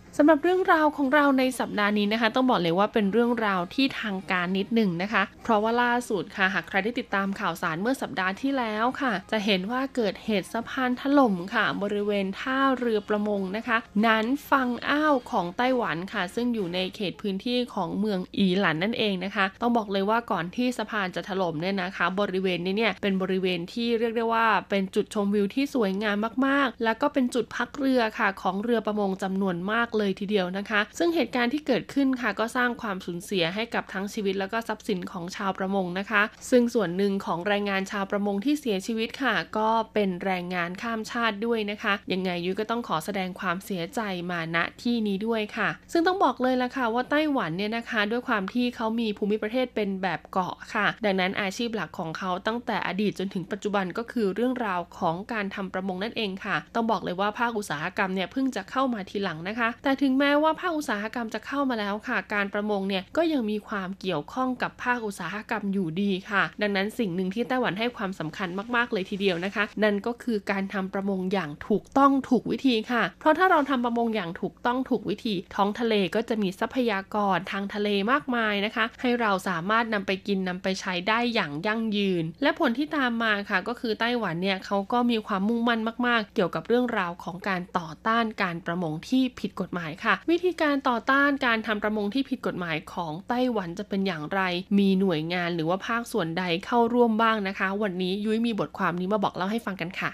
สำหรับเรื่องราวของเราในสัปดาห์นี้นะคะ ต้องบอกเลยว่าเป็นเรื่องราวที่ทางการนิดหนึ่งนะคะ เพราะว่าล่าสุดค่ะหากใครได้ติดตามข่าวสารเมื่อสัปดาห์ที่แล้วค่ะ จะเห็นว่าเกิดเหตุสะพานถล่มค่ะ บริเวณท่าเรือประมงนะคะ นั้นฟังอ้าวของไต้หวันค่ะ ซึ่งอยู่ในเขตพื้นที่ของเมืองอีหลันนั่นเองนะคะ ต้องบอกเลยว่าก่อนที่สะพานจะถล่มเนี่ยนะคะ บริเวณนี้เนี่ยเป็นบริเวณที่เรียกได้ว่า เป็นจุดชมวิวที่สวยงามมากๆ แล้วก็เป็นจุดพักเรือค่ะ ของเรือประมงจำนวนมากเลยทีเดียวนะคะ ซึ่งเหตุการณ์ที่เกิดขึ้นค่ะก็สร้างความสูญเสียให้กับทั้งชีวิตแล้วก็ทรัพย์สินของชาวประมงนะคะ ซึ่งส่วนหนึ่งของแรงงานชาวประมงที่เสียชีวิตค่ะ ก็เป็นแรงงานข้ามชาติด้วยนะคะยังไงยุ้ยก็ต้องขอแสดงความเสียใจมาณที่นี้ด้วยค่ะ ซึ่งต้องบอกเลยละค่ะว่าไต้หวันเนี่ยนะคะ ด้วยความที่เขามีภูมิประเทศเป็นแบบเกาะค่ะ ดังนั้นอาชีพหลักของเขาตั้งแต่อดีตจนถึงปัจจุบันก็คือเรื่องราวของการทำประมงนั่นเองค่ะ ต้องบอกเลยว่าภาคอุตสาหกรรมเนี่ยเพิ่งจะเข้ามาทีหลังนะคะ แต่แต่ถึงแม้ว่าภาคอุตสาหกรรมจะเข้ามาแล้วค่ะ การประมงเนี่ยก็ยังมีความเกี่ยวข้องกับภาคอุตสาหกรรมอยู่ดีค่ะ ดังนั้นสิ่งหนึ่งที่ไต้หวันให้ความสำคัญมากๆเลยทีเดียวนะคะ นั่นก็คือการทำประมงอย่างถูกต้องถูกวิธีค่ะ เพราะถ้าเราทำประมงอย่างถูกต้องถูกวิธี ท้องทะเลก็จะมีทรัพยากรทางทะเลมากมายนะคะ ให้เราสามารถนำไปกินนำไปใช้ได้อย่างยั่งยืน และผลที่ตามมาค่ะ ก็คือไต้หวันเนี่ยเขาก็มีความมุ่งมั่นมาก ๆ เกี่ยวกับเรื่องราวของการต่อต้านการประมงที่ผิดกฎหมายค่ะ วิธีการต่อต้านการทำประมงที่ผิดกฎหมายของไต้หวันจะเป็นอย่างไร มีหน่วยงานหรือว่าภาคส่วนใดเข้าร่วมบ้างนะคะ วันนี้ยุ้ยมีบทความนี้มาบอกเล่าให้ฟังกันค่ะ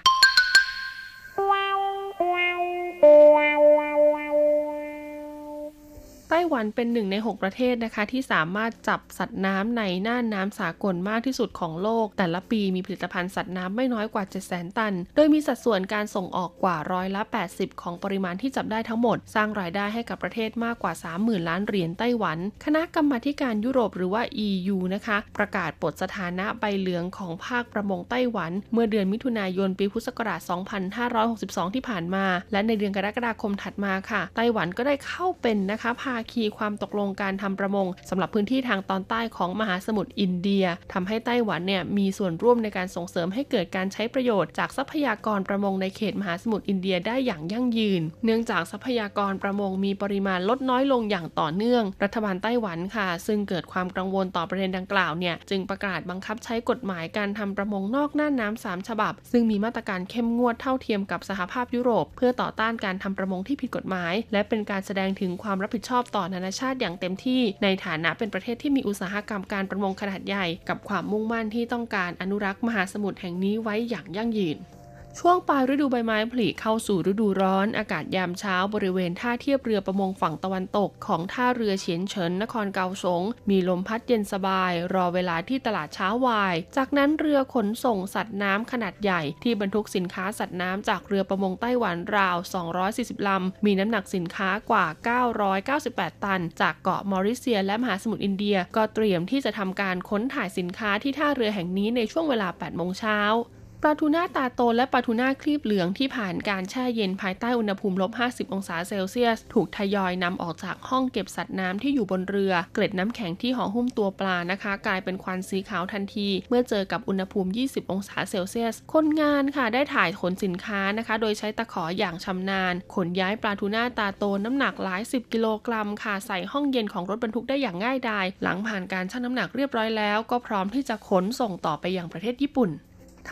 ไต้หวันเป็นหนึ่งใน 6 ประเทศนะคะ ที่สามารถจับสัตว์น้ำในน่านน้ำสากลมากที่สุดของโลก แต่ละปีมีผลิตภัณฑ์สัตว์น้ำไม่น้อยกว่า7 0 0 0 0 0ตัน โดยมีสัดส่วนการส่งออกกว่าร้อยละ 80 ของปริมาณที่จับได้ทั้งหมด สร้างรายได้ให้กับประเทศมากกว่า 30,000 ล้านเหรียญไต้หวัน คณะกรรมาการยุโรปหรือว่า EU นะคะ ประกาศปลดสถานะใบเหลืองของภาคประมงไต้หวัน เมื่อเดือนมิถุนายนปีพุทธศักราช 2562 ที่ผ่านมา และในเดือนกรกฎาคมถัดมาค่ะ ไต้หวันก็ได้เข้าเป็นนะคะภาคีความตกลงการทำประมงสำหรับพื้นที่ทางตอนใต้ของมหาสมุทรอินเดียทำให้ไต้หวันเนี่ยมีส่วนร่วมในการส่งเสริมให้เกิดการใช้ประโยชน์จากทรัพยากรประมงในเขตมหาสมุทรอินเดียได้อย่างยั่งยืน เนื่องจากทรัพยากรประมงมีปริมาณลดน้อยลงอย่างต่อเนื่อง รัฐบาลไต้หวันค่ะ ซึ่งเกิดความกังวลต่อประเด็นดังกล่าวเนี่ยจึงประกาศบังคับใช้กฎหมายการทำประมงนอกน่านน้ำสามฉบับ ซึ่งมีมาตรการเข้มงวดเท่าเทียมกับสหภาพยุโรป เพื่อต่อต้านการทำประมงที่ผิดกฎหมาย และเป็นการแสดงถึงความรับผิดชอบต่อนานาชาติอย่างเต็มที่ ในฐานะเป็นประเทศที่มีอุตสาหกรรมการประมงขนาดใหญ่ กับความมุ่งมั่นที่ต้องการอนุรักษ์มหาสมุทรแห่งนี้ไว้อย่างยั่งยืน ช่วงปลายฤดูใบไม้ผลิเข้าสู่ฤดูร้อน อากาศยามเช้าบริเวณท่าเทียบเรือประมงฝั่งตะวันตก ของท่าเรือเฉียนเฉินนครเกาสง มีลมพัดเย็นสบาย รอเวลาที่ตลาดเช้าวาย จากนั้นเรือขนส่งสัตว์น้ำขนาดใหญ่ที่บรรทุกสินค้าสัตว์น้ำจากเรือประมงไต้หวันราว 240 ลำ มีน้ำหนักสินค้ากว่า 998 ตัน จากเกาะมอริเซียและมหาสมุทรอินเดีย ก็เตรียมที่จะทำการค้นถ่ายสินค้าที่ท่าเรือแห่งนี้ในช่วงเวลา 8 โมงเช้า ปลาทูน่าตาโตและปลาทูน่าคลีบเหลืองที่ผ่านการแช่เย็นภายใต้อุณหภูมิลบ 50 องศาเซลเซียส ถูกทยอยนำออกจากห้องเก็บสัตว์น้ำที่อยู่บนเรือ เกล็ดน้ำแข็งที่ห่อหุ้มตัวปลานะคะ กลายเป็นควันสีขาวทันที เมื่อเจอกับอุณหภูมิ 20 องศาเซลเซียส คนงานค่ะได้ถ่ายขนสินค้านะคะ โดยใช้ตะขออย่างชำนาญ ขนย้ายปลาทูน่าตาโตน้ำหนักหลาย 10 กิโลกรัมค่ะใส่ห้องเย็นของรถบรรทุกได้อย่างง่ายดายหลังผ่านการชั่งน้ำหนักเรียบร้อยแล้ว ก็พร้อมที่จะขนส่งต่อไปยังประเทศญี่ปุ่น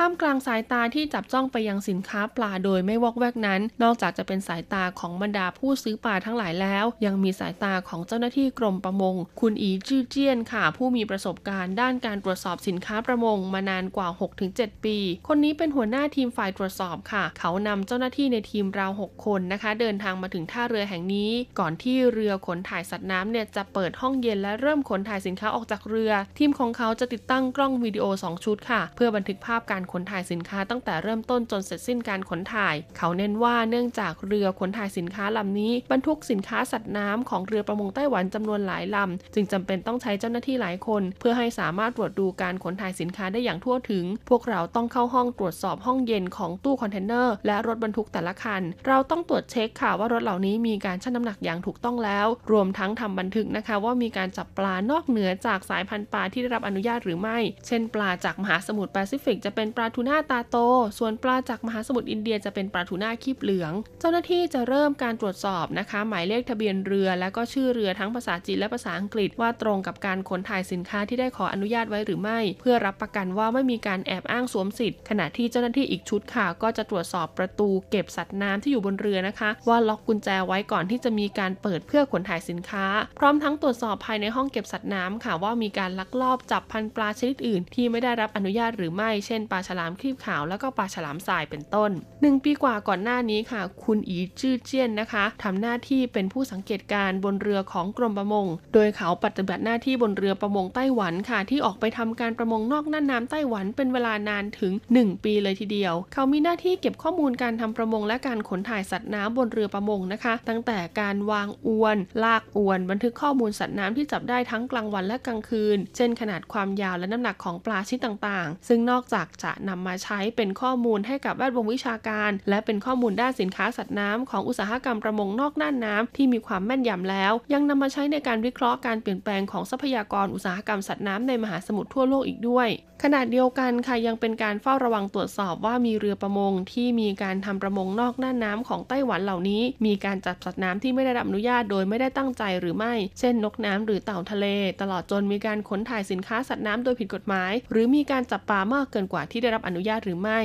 ท่ามกลางสายตาที่จับจ้องไปยังสินค้าปลาโดยไม่วอกแวกนั้น นอกจากจะเป็นสายตาของบรรดาผู้ซื้อปลาทั้งหลายแล้ว ยังมีสายตาของเจ้าหน้าที่กรมประมง คุณอีจื้อเจี้ยนค่ะ ผู้มีประสบการณ์ด้านการตรวจสอบสินค้าประมงมานานกว่า 6-7 ปี คนนี้เป็นหัวหน้าทีมฝ่ายตรวจสอบค่ะ เขานำเจ้าหน้าที่ในทีมราว 6 คนนะคะ เดินทางมาถึงท่าเรือแห่งนี้ ก่อนที่เรือขนถ่ายสัตว์น้ำเนี่ยจะเปิดห้องเย็นและเริ่มขนถ่ายสินค้าออกจากเรือ ทีมของเขาจะติดตั้งกล้องวิดีโอ 2 ชุดค่ะ เพื่อบันทึกภาพการขนถ่ายสินค้าตั้งแต่เริ่มต้นจนเสร็จสิ้นการขนถ่าย เขาเน้นว่าเนื่องจากเรือขนถ่ายสินค้าลำนี้บรรทุกสินค้าสัตว์น้ำของเรือประมงไต้หวันจำนวนหลายลำจึงจำเป็นต้องใช้เจ้าหน้าที่หลายคน เพื่อให้สามารถตรวจดูการขนถ่ายสินค้าได้อย่างทั่วถึง พวกเราต้องเข้าห้องตรวจสอบห้องเย็นของตู้คอนเทนเนอร์และรถบรรทุกแต่ละคัน เราต้องตรวจเช็คค่ะว่ารถเหล่านี้มีการชั่งน้ำหนักอย่างถูกต้องแล้ว รวมทั้งทำบันทึกนะคะ ว่ามีการจับปลานอกเหนือจากสายพันธุ์ปลาที่ได้รับอนุญาตหรือไม่ เช่น ปลาจากมหาสมุทรแปซิฟิกจะเป็นปลาทูน่าตาโต ส่วนปลาจากมหาสมุทรอินเดียจะเป็นปลาทูน่าคีบเหลือง เจ้าหน้าที่จะเริ่มการตรวจสอบนะคะ หมายเลขทะเบียนเรือ และก็ชื่อเรือทั้งภาษาจีนและภาษาอังกฤษว่าตรงกับการขนถ่ายสินค้าที่ได้ขออนุญาตไว้หรือไม่ เพื่อรับประกันว่าไม่มีการแอบอ้างสวมสิทธิ์ ขณะที่เจ้าหน้าที่อีกชุดค่ะ ก็จะตรวจสอบประตูเก็บสัตว์น้ำที่อยู่บนเรือนะคะ ว่าล็อกกุญแจไว้ก่อนที่จะมีการเปิดเพื่อขนถ่ายสินค้า พร้อมทั้งตรวจสอบภายในห้องเก็บสัตว์น้ำค่ะว่ามีการลักลอบจับพันปลาชนิดอื่น ที่ไม่ได้รับอนุญาตหรือไม่ เช่นปลาาฉลามครีบขาวแล้วก็ปลาฉลามทรายเป็นต้น 1 ปีกว่าก่อนหน้านี้ค่ะ คุณอีจื้อเจี้ยนนะคะทำหน้าที่เป็นผู้สังเกตการบนเรือของกรมประมง โดยเขาปฏิบัติหน้าที่บนเรือประมงไต้หวันค่ะ ที่ออกไปทำการประมงนอกน่านน้ำไต้หวันเป็นเวลานานถึง 1 ปีเลยทีเดียว เขามีหน้าที่เก็บข้อมูลการทำประมงและการขนถ่ายสัตว์น้ำบนเรือประมงนะคะ ตั้งแต่การวางอวน ลากอวน บันทึกข้อมูลสัตว์น้ำที่จับได้ทั้งกลางวันและกลางคืน เช่นขนาดความยาวและน้ำหนักของปลาชนิดต่างๆ ซึ่งนอกจากจะนำมาใช้เป็นข้อมูลให้กับแวดวงวิชาการ และเป็นข้อมูลด้านสินค้าสัตว์น้ำของอุตสาหกรรมประมงนอกน่านน้ำที่มีความแม่นยำแล้ว ยังนำมาใช้ในการวิเคราะห์การเปลี่ยนแปลงของทรัพยากรอุตสาหกรรมสัตว์น้ำในมหาสมุทรทั่วโลกอีกด้วยขณะเดียวกันค่ะยังเป็นการเฝ้าระวังตรวจสอบว่ามีเรือประมงที่มีการทำประมงนอกน่านน้ำของไต้หวันเหล่านี้ มีการจับสัตว์น้ำที่ไม่ได้รับอนุญาตโดยไม่ได้ตั้งใจหรือไม่ เช่นนกน้ำหรือเต่าทะเล ตลอดจนมีการขนถ่ายสินค้าสัตว์น้ำโดยผิดกฎหมาย หรือมีการจับปลามากเกินกว่าที่ที่ได้รับอนุญาตหรือไม่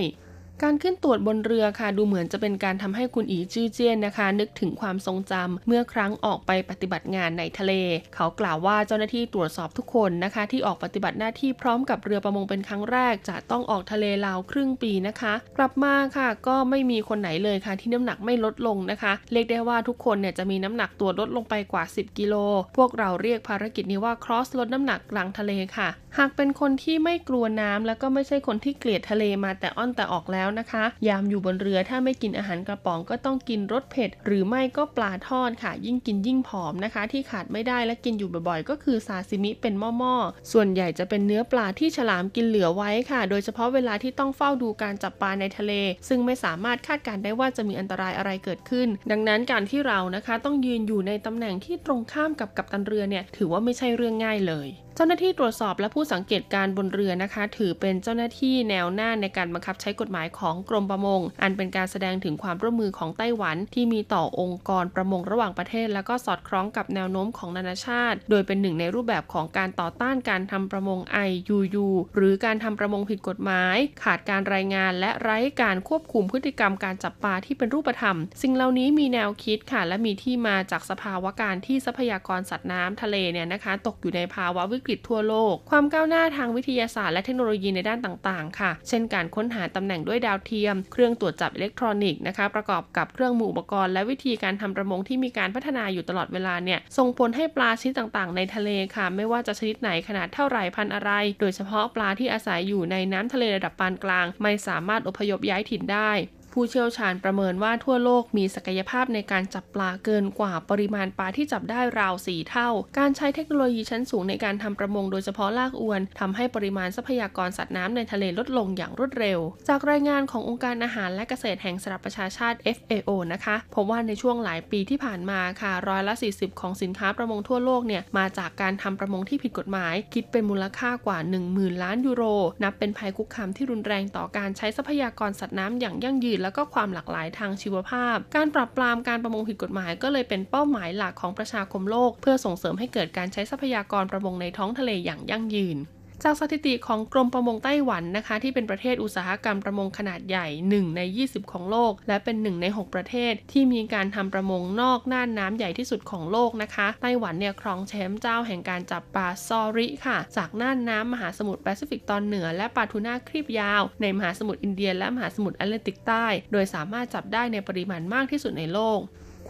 การขึ้นตรวจบนเรือค่ะ ดูเหมือนจะเป็นการทำให้คุณอีจื้อเจี้ยนนะคะ นึกถึงความทรงจำเมื่อครั้งออกไปปฏิบัติงานในทะเล เขากล่าวว่าเจ้าหน้าที่ตรวจสอบทุกคนนะคะ ที่ออกปฏิบัติหน้าที่พร้อมกับเรือประมงเป็นครั้งแรก จะต้องออกทะเลราวครึ่งปีนะคะ กลับมาค่ะ ก็ไม่มีคนไหนเลยค่ะ ที่น้ำหนักไม่ลดลงนะคะ เรียกได้ว่าทุกคนเนี่ยจะมีน้ำหนักตัวลดลงไปกว่า 10 กิโล พวกเราเรียกภารกิจนี้ว่า cross ลดน้ำหนักกลางทะเลค่ะ หากเป็นคนที่ไม่กลัวน้ำแล้วก็ไม่ใช่คนที่เกลียดทะเลมาแต่อ้อนแต่ออกแล้วนะคะ ยามอยู่บนเรือถ้าไม่กินอาหารกระป๋องก็ต้องกินรสเผ็ด หรือไม่ก็ปลาทอดค่ะ ยิ่งกินยิ่งผอมนะคะ ที่ขาดไม่ได้และกินอยู่บ่อยๆ ก็คือซาซิมิเป็นหม้อๆส่วนใหญ่จะเป็นเนื้อปลาที่ฉลามกินเหลือไว้ค่ะ โดยเฉพาะเวลาที่ต้องเฝ้าดูการจับปลาในทะเล ซึ่งไม่สามารถคาดการได้ว่าจะมีอันตรายอะไรเกิดขึ้น ดังนั้นการที่เรานะคะ ต้องยืนอยู่ในตำแหน่งที่ตรงข้ามกับกัปตันเรือเนี่ยถือว่าไม่ใช่เรื่องง่ายเลยเจ้าหน้าที่ตรวจสอบและผู้สังเกตการบนเรือนะคะ ถือเป็นเจ้าหน้าที่แนวหน้าในการบังคับใช้กฎหมายของกรมประมง อันเป็นการแสดงถึงความร่วมมือของไต้หวัน ที่มีต่อองค์กรประมงระหว่างประเทศ และก็สอดคล้องกับแนวโน้มของนานาชาติ โดยเป็นหนึ่งในรูปแบบของการต่อต้านการทำประมง IUU หรือการทำประมงผิดกฎหมาย ขาดการรายงานและไร้การควบคุมพฤติกรรมการจับปลาที่เป็นรูปธรรม สิ่งเหล่านี้มีแนวคิดค่ะและมีที่มาจากสภาวะการที่ทรัพยากรสัตว์น้ำทะเลเนี่ยนะคะ ตกอยู่ในภาวะวิกฤตทั่วโลก ความก้าวหน้าทางวิทยาศาสตร์และเทคโนโลยีในด้านต่างๆ ค่ะ เช่นการค้นหาตำแหน่งด้วยดาวเทียม เครื่องตรวจจับอิเล็กทรอนิกส์นะคะ ประกอบกับเครื่องมืออุปกรณ์และวิธีการทำประมงที่มีการพัฒนาอยู่ตลอดเวลาเนี่ย ส่งผลให้ปลาชนิดต่างๆ ในทะเลค่ะ ไม่ว่าจะชนิดไหนขนาดเท่าไรพันอะไร โดยเฉพาะปลาที่อาศัยอยู่ในน้ำทะเลระดับปานกลาง ไม่สามารถอพยพย้ายถิ่นได้ ผู้เชี่ยวชาญประเมินว่าทั่วโลกมีศักยภาพในการจับปลาเกินกว่าปริมาณปลาที่จับได้ราวสี่เท่า การใช้เทคโนโลยีชั้นสูงในการทำประมงโดยเฉพาะลากอวนทำให้ปริมาณทรัพยากรสัตว์น้ำในทะเลลดลงอย่างรวดเร็ว จากรายงานขององค์การอาหารและเกษตรแห่งสหประชาชาติ FAO นะคะพบว่าในช่วงหลายปีที่ผ่านมาค่ะร้อยละ 40 ของสินค้าประมงทั่วโลกเนี่ยมาจากการทำประมงที่ผิดกฎหมาย คิดเป็นมูลค่ากว่า 10,000 ล้านยูโร นับเป็นภัยคุกคามที่รุนแรงต่อการใช้ทรัพยากรสัตว์น้ำอย่างยั่งยืนและก็ความหลากหลายทางชีวภาพ การปราบปรามการประมงผิดกฎหมายก็เลยเป็นเป้าหมายหลักของประชาคมโลก เพื่อส่งเสริมให้เกิดการใช้ทรัพยากรประมงในท้องทะเลอย่างยั่งยืน จากสถิติของกรมประมงไต้หวันนะคะ ที่เป็นประเทศอุตสาหกรรมประมงขนาดใหญ่ 1 ใน 20 ของโลก และเป็น 1 ใน 6 ประเทศ ที่มีการทำประมงนอกน่านน้ำใหญ่ที่สุดของโลกนะคะ ไต้หวันเนี่ยครองแชมป์เจ้าแห่งการจับปลา saury ค่ะ จากน่านน้ำมหาสมุทรแปซิฟิกตอนเหนือ และปลาทูน่าครีบยาว ในมหาสมุทรอินเดีย และมหาสมุทรแอตแลนติกใต้ โดยสามารถจับได้ในปริมาณมากที่สุดในโลก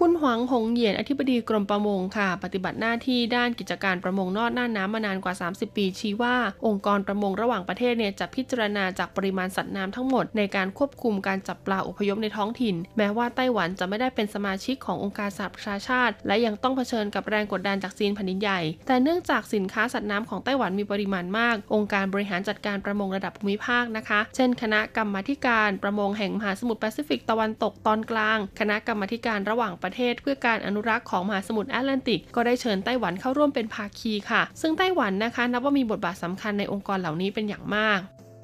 คุณหวังหงเหยียนอธิบดีกรมประมงค่ะ ปฏิบัติหน้าที่ด้านกิจการประมงนอกน่านน้ำมานานกว่า 30 ปี ชี้ว่า องค์กรประมงระหว่างประเทศเนี่ยจะพิจารณาจากปริมาณสัตว์น้ำทั้งหมด ในการควบคุมการจับปลาอพยพในท้องถิ่น แม้ว่าไต้หวันจะไม่ได้เป็นสมาชิกขององค์การสหประชาชาติ และยังต้องเผชิญกับแรงกดดันจากจีนแผ่นดินใหญ่ แต่เนื่องจากสินค้าสัตว์น้ำของไต้หวันมีปริมาณมาก องค์การบริหารจัดการประมงระดับภูมิภาคนะคะ เช่น คณะกรรมาการประมงแห่งมหาสมุทรแปซิฟิกตะวันตกตอนกลาง คณะกรรมาการระหว่างประเทศเพื่อการอนุรักษ์ของมหาสมุทรแอตแลนติก ก็ได้เชิญไต้หวันเข้าร่วมเป็นภาคีค่ะ ซึ่งไต้หวันนะคะนับว่ามีบทบาทสำคัญในองค์กรเหล่านี้เป็นอย่างมาก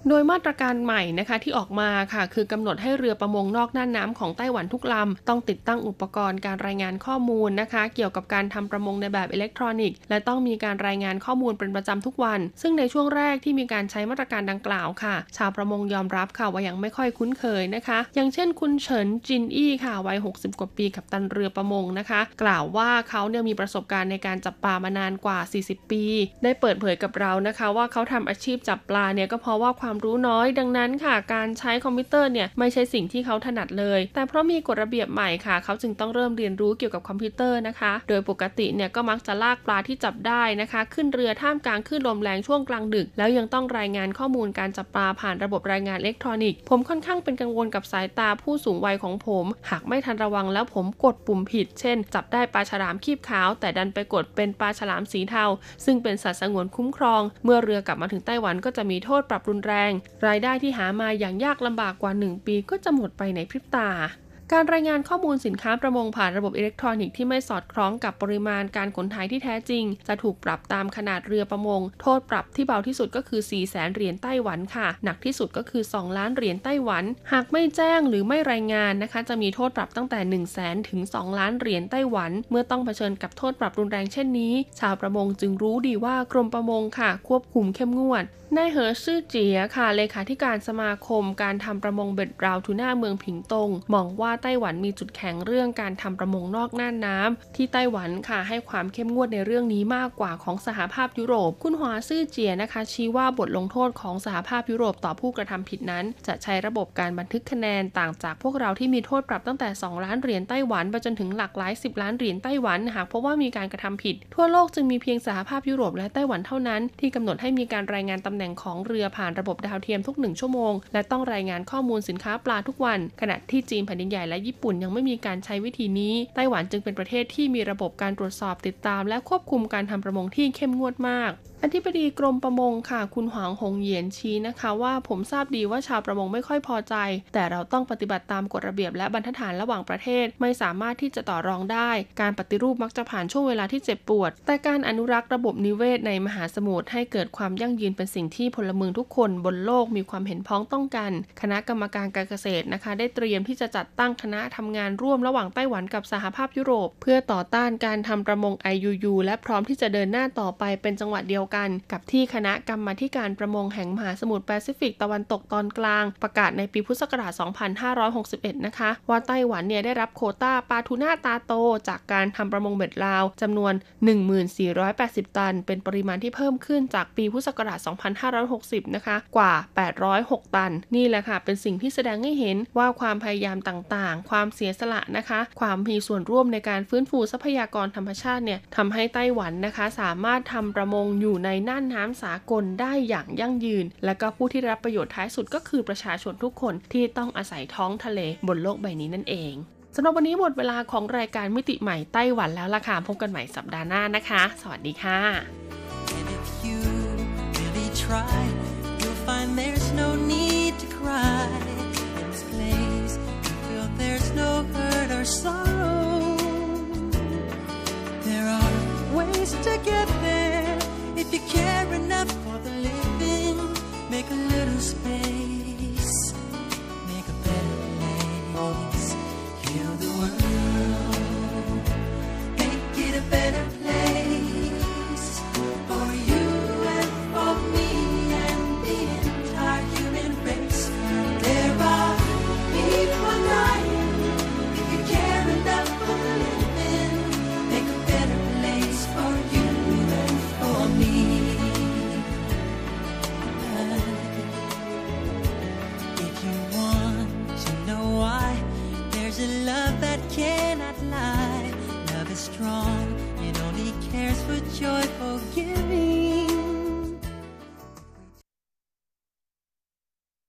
โดยมาตรการใหม่นะคะที่ออกมาค่ะ คือกำหนดให้เรือประมงนอกน่านน้ำของไต้หวันทุกลำ ต้องติดตั้งอุปกรณ์การรายงานข้อมูลนะคะ เกี่ยวกับการทำประมงในแบบอิเล็กทรอนิกส์และต้องมีการรายงานข้อมูลเป็นประจำทุกวัน ซึ่งในช่วงแรกที่มีการใช้มาตรการดังกล่าวค่ะ ชาวประมงยอมรับค่ะว่ายังไม่ค่อยคุ้นเคยนะคะ อย่างเช่น คุณเฉินจินอี้ค่ะวัย 60 กว่าปีกับตันเรือประมงนะคะ กล่าวว่าเขาเนี่ยมีประสบการณ์ในการจับปลามานานกว่า 40 ปี ได้เปิดเผยกับเรานะคะ ว่าเขาทำอาชีพจับปลาเนี่ยก็เพราะว่าความรู้น้อย ดังนั้นค่ะ การใช้คอมพิวเตอร์เนี่ยไม่ใช่สิ่งที่เขาถนัดเลย แต่เพราะมีกฎระเบียบใหม่ค่ะ เขาจึงต้องเริ่มเรียนรู้เกี่ยวกับคอมพิวเตอร์นะคะ โดยปกติเนี่ยก็มักจะลากปลาที่จับได้นะคะ ขึ้นเรือท่ามกลางคลื่นลมแรงช่วงกลางดึก แล้วยังต้องรายงานข้อมูลการจับปลาผ่านระบบรายงานอิเล็กทรอนิกส์ ผมค่อนข้างเป็นกังวลกับสายตาผู้สูงวัยของผม หากไม่ทันระวังแล้วผมกดปุ่มผิด เช่น จับได้ปลาฉลามครีบขาว แต่ดันไปกดเป็นปลาฉลามสีเทา ซึ่งเป็นสัตว์สงวนคุ้มครอง เมื่อเรือกลับมาถึงไต้หวันก็จะมีโทษปรับรุนแรงรายได้ที่หามาอย่างยากลำบากกว่า 1 ปีก็จะหมดไปในพริบตา การรายงานข้อมูลสินค้าประมงผ่านระบบอิเล็กทรอนิกส์ที่ไม่สอดคล้องกับปริมาณการขนถ่ายที่แท้จริง จะถูกปรับตามขนาดเรือประมง โทษปรับที่เบาที่สุดก็คือ 4 0 0แสนเหรียญไต้หวันค่ะ หนักที่สุดก็คือ 2 ล้านเหรียญไต้หวัน หากไม่แจ้งหรือไม่รายงานนะคะ จะมีโทษปรับตั้งแต่ 1 0 0 0 0แสนถึง 2 ล้านเหรียญไต้หวัน เมื่อต้องเผชิญกับโทษปรับรุนแรงเช่นนี้ ชาวประมงจึงรู้ดีว่ากรมประมงค่ะ ควบคุมเข้มงวดนายเหอซื่อเจียค่ะเลขาธิการสมาคม การทำประมงเบ็ดราวทูน่าเมืองผิงตงมองว่าไต้หวันมีจุดแข็งเรื่องการทำประมงนอกน่านน้ำที่ไต้หวันค่ะให้ความเข้มงวดในเรื่องนี้มากกว่าของสหภาพยุโรป คุณหัวซื่อเจียนะคะ ชี้ว่าบทลงโทษของสหภาพยุโรปต่อผู้กระทำผิดนั้น จะใช้ระบบการบันทึกคะแนนต่างจากพวกเราที่มีโทษปรับตั้งแต่ 2 ล้านเหรียญไต้หวันไปจนถึงหลักหลาย 10 ล้านเหรียญไต้หวันหากพบว่ามีการกระทำผิด ทั่วโลกจึงมีเพียงสหภาพยุโรปและไต้หวันเท่านั้น ที่กำหนดให้มีการรายงานตำแหน่งของเรือผ่านระบบดาวเทียมทุกหนึ่งชั่วโมง และต้องรายงานข้อมูลสินค้าปลาทุกวัน ขณะที่จีนแผ่นดินใหญ่และญี่ปุ่นยังไม่มีการใช้วิธีนี้ ไต้หวันจึงเป็นประเทศที่มีระบบการตรวจสอบติดตาม และควบคุมการทำประมงที่เข้มงวดมากอธิบดีกรมประมงค่ะ คุณหวางหงเหยียนชี้นะคะ ว่าผมทราบดีว่าชาวประมงไม่ค่อยพอใจ แต่เราต้องปฏิบัติตามกฎระเบียบและบรรทัดฐานระหว่างประเทศ ไม่สามารถที่จะต่อรองได้ การปฏิรูปมักจะผ่านช่วงเวลาที่เจ็บปวด แต่การอนุรักษ์ระบบนิเวศในมหาสมุทรให้เกิดความยั่งยืนเป็นสิ่งที่พลเมืองทุกคนบนโลกมีความเห็นพ้องต้องกัน คณะกรรมการการเกษตรนะคะ ได้เตรียมที่จะจัดตั้งคณะทำงานร่วมระหว่างไต้หวันกับสหภาพยุโรป เพื่อต่อต้านการทำประมง IUU และพร้อมที่จะเดินหน้าต่อไปเป็นจังหวะเดียวกันกับที่คณะกรรมาการประมงแห่งมหาสมุทรแปซิฟิกตะวันตกตอนกลาง ประกาศในปีพุทธศักราช 2561 นะคะ ว่าไต้หวันเนี่ยได้รับโควตาปลาทูน่าตาโต จากการทำประมงเบ็ดราวจำนวน 1480 ตัน เป็นปริมาณที่เพิ่มขึ้นจากปีพุทธศักราช 2560 นะคะ กว่า 806 ตัน นี่แหละค่ะ เป็นสิ่งที่แสดงให้เห็นว่าความพยายามต่างๆ ความเสียสละนะคะ ความมีส่วนร่วมในการฟื้นฟูทรัพยากรธรรมชาติเนี่ยทำให้ไต้หวันนะคะ สามารถทำประมงอยู่อยู่ในน่านน้ำสากลได้อย่างยั่งยืน และก็ผู้ที่รับประโยชน์ท้ายสุดก็คือประชาชนทุกคนที่ต้องอาศัยท้องทะเลบนโลกใบนี้นั่นเองสำหรับวันนี้หมดเวลาของรายการมิติใหม่ไต้หวันแล้วล่ะค่ะพบกันใหม่สัปดาห์หน้านะคะ สวัสดีค่ะ And if you really try, you'll find there's no need to cry. In this place, you feel there's no hurt or sorrow. There are ways to get there if you care enough for the living. Make a little space, cannot lie. Love is strong, it only cares for joyful